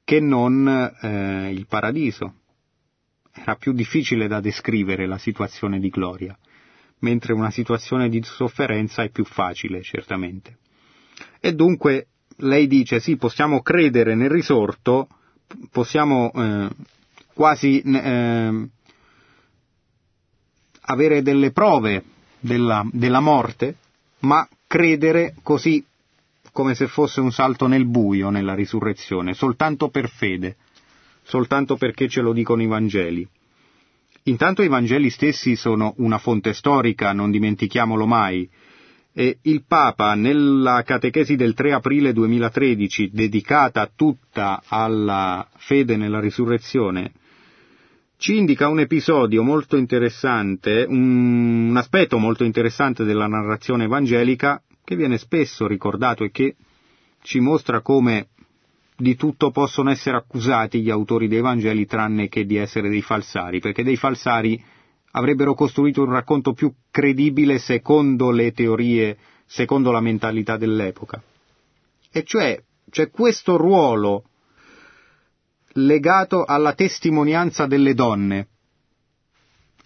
che non eh, il paradiso. Era più difficile da descrivere la situazione di gloria, mentre una situazione di sofferenza è più facile, certamente. E dunque lei dice sì, possiamo credere nel risorto, possiamo eh, quasi eh, avere delle prove della, della morte, ma credere così come se fosse un salto nel buio nella risurrezione, soltanto per fede, soltanto perché ce lo dicono i Vangeli. Intanto i Vangeli stessi sono una fonte storica, non dimentichiamolo mai, e il Papa nella catechesi del 3 aprile 2013, dedicata tutta alla fede nella risurrezione, ci indica un episodio molto interessante, un, aspetto molto interessante della narrazione evangelica che viene spesso ricordato e che ci mostra come di tutto possono essere accusati gli autori dei Vangeli tranne che di essere dei falsari, perché dei falsari avrebbero costruito un racconto più credibile secondo le teorie, secondo la mentalità dell'epoca. E cioè c'è questo ruolo legato alla testimonianza delle donne,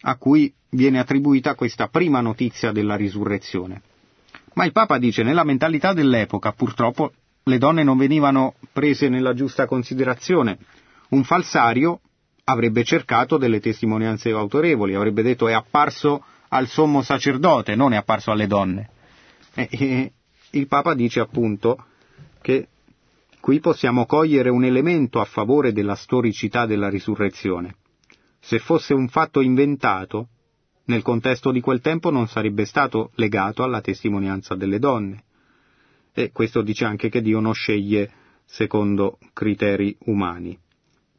a cui viene attribuita questa prima notizia della risurrezione. Ma il Papa dice nella mentalità dell'epoca purtroppo le donne non venivano prese nella giusta considerazione. Un falsario avrebbe cercato delle testimonianze autorevoli, avrebbe detto è apparso al sommo sacerdote, non è apparso alle donne. E, e, il Papa dice appunto che Qui possiamo cogliere un elemento a favore della storicità della risurrezione. Se fosse un fatto inventato, nel contesto di quel tempo non sarebbe stato legato alla testimonianza delle donne. E questo dice anche che Dio non sceglie secondo criteri umani.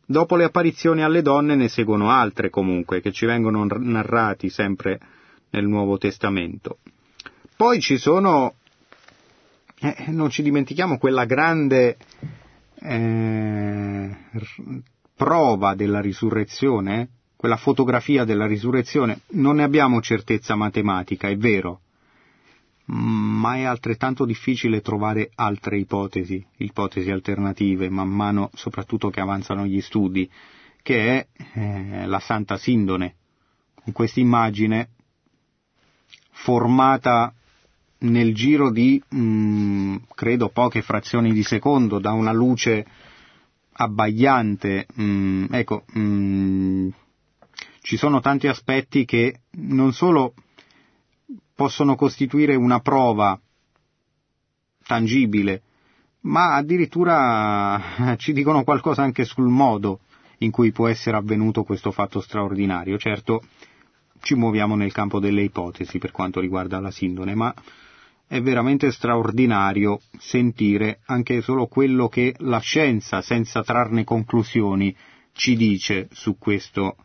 Dopo le apparizioni alle donne ne seguono altre comunque, che ci vengono narrati sempre nel Nuovo Testamento. Poi ci sono eh, non ci dimentichiamo quella grande eh, prova della risurrezione, quella fotografia della risurrezione, non ne abbiamo certezza matematica, è vero, ma è altrettanto difficile trovare altre ipotesi, ipotesi alternative, man mano soprattutto che avanzano gli studi, che è eh, la Santa Sindone, con questa immagine formata nel giro di, mh, mm, credo, poche frazioni di secondo, da una luce abbagliante. Mh, mm, ecco, mh, mm, ci sono tanti aspetti che non solo possono costituire una prova tangibile, ma addirittura (laughs) ci dicono qualcosa anche sul modo in cui può essere avvenuto questo fatto straordinario. Certo, ci muoviamo nel campo delle ipotesi per quanto riguarda la sindone, ma è veramente straordinario sentire anche solo quello che la scienza, senza trarne conclusioni, ci dice su questo,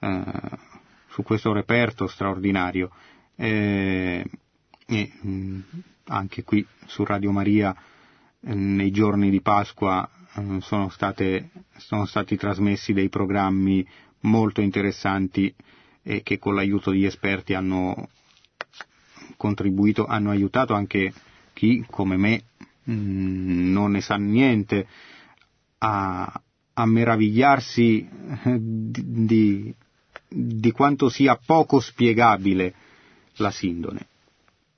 eh, su questo reperto straordinario. Eh, e mh, mm, anche qui su Radio Maria eh, nei giorni di Pasqua eh, sono, state, sono stati trasmessi dei programmi molto interessanti e che con l'aiuto di esperti hanno contribuito, hanno aiutato anche chi come me mh, mm, non ne sa niente a, a meravigliarsi di, di, di quanto sia poco spiegabile la sindone.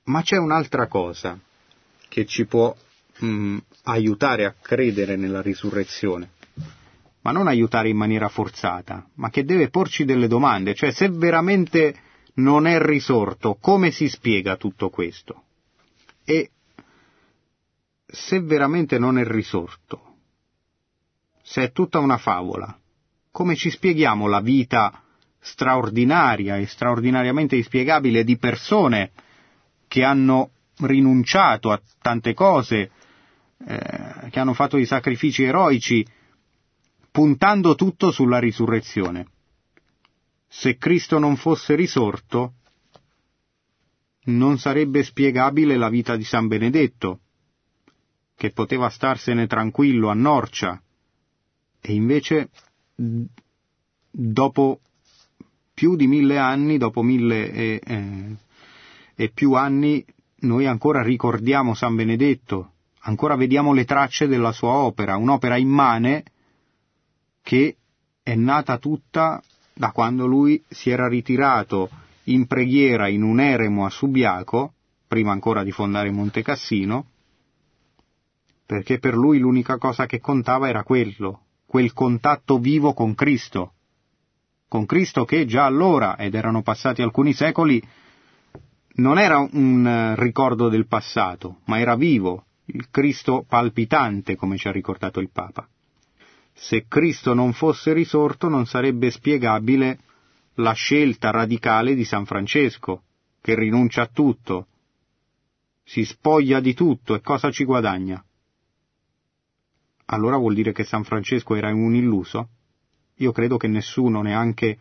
Ma c'è un'altra cosa che ci può mh, mm, aiutare a credere nella risurrezione, ma non aiutare in maniera forzata, ma che deve porci delle domande, cioè se veramente non è risorto, come si spiega tutto questo? E se veramente non è risorto, se è tutta una favola, come ci spieghiamo la vita straordinaria e straordinariamente inspiegabile di persone che hanno rinunciato a tante cose, eh, che hanno fatto i sacrifici eroici, puntando tutto sulla risurrezione. Se Cristo non fosse risorto, non sarebbe spiegabile la vita di San Benedetto, che poteva starsene tranquillo a Norcia, e invece dopo più di mille anni, dopo mille e, eh, e più anni, noi ancora ricordiamo San Benedetto, ancora vediamo le tracce della sua opera, un'opera immane che è nata tutta da quando lui si era ritirato in preghiera in un eremo a Subiaco, prima ancora di fondare Monte Cassino, perché per lui l'unica cosa che contava era quello, quel contatto vivo con Cristo, con Cristo che già allora, ed erano passati alcuni secoli, non era un eh, ricordo del passato, ma era vivo, il Cristo palpitante, come ci ha ricordato il Papa. Se Cristo non fosse risorto non sarebbe spiegabile la scelta radicale di San Francesco, che rinuncia a tutto, si spoglia di tutto e cosa ci guadagna? Allora vuol dire che San Francesco era un illuso? Io credo che nessuno, neanche,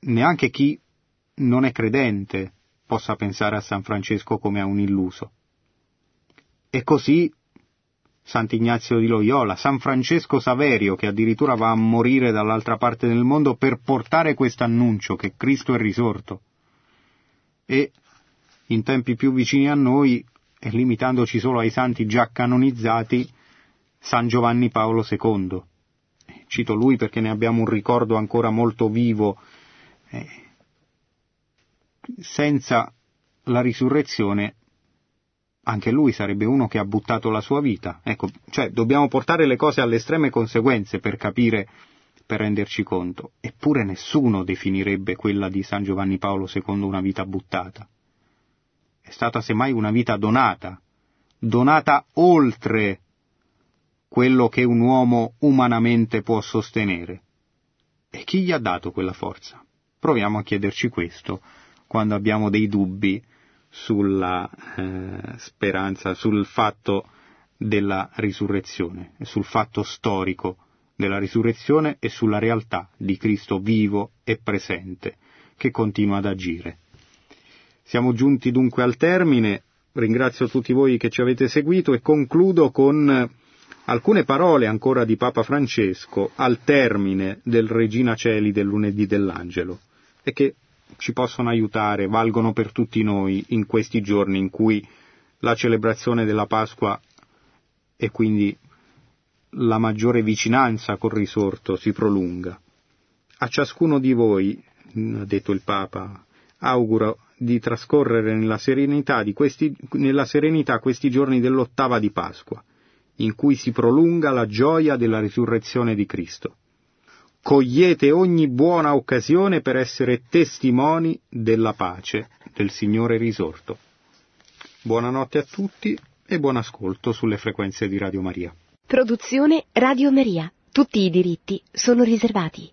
neanche chi non è credente, possa pensare a San Francesco come a un illuso. E così Sant'Ignazio di Loyola, San Francesco Saverio, che addirittura va a morire dall'altra parte del mondo per portare questo annuncio che Cristo è risorto. E in tempi più vicini a noi, e limitandoci solo ai santi già canonizzati, San Giovanni Paolo II. Cito lui perché ne abbiamo un ricordo ancora molto vivo. Eh, senza la risurrezione anche lui sarebbe uno che ha buttato la sua vita. Ecco, cioè dobbiamo portare le cose alle estreme conseguenze per capire, per renderci conto. Eppure nessuno definirebbe quella di San Giovanni Paolo II una vita buttata. È stata semmai una vita donata, donata oltre quello che un uomo umanamente può sostenere. E chi gli ha dato quella forza? Proviamo a chiederci questo quando abbiamo dei dubbi sulla eh, speranza, sul fatto della risurrezione, sul fatto storico della risurrezione e sulla realtà di Cristo vivo e presente che continua ad agire. Siamo giunti dunque al termine, ringrazio tutti voi che ci avete seguito e concludo con alcune parole ancora di Papa Francesco al termine del Regina Celi del lunedì dell'Angelo e che ci possono aiutare, valgono per tutti noi in questi giorni in cui la celebrazione della Pasqua e quindi la maggiore vicinanza col risorto si prolunga. A ciascuno di voi, ha detto il Papa, auguro di trascorrere nella serenità, questi, nella serenità questi giorni dell'ottava di Pasqua, in cui si prolunga la gioia della risurrezione di Cristo cogliete ogni buona occasione per essere testimoni della pace del Signore risorto. Buonanotte a tutti e buon ascolto sulle frequenze di Radio Maria. Produzione Radio Maria. Tutti i diritti sono riservati.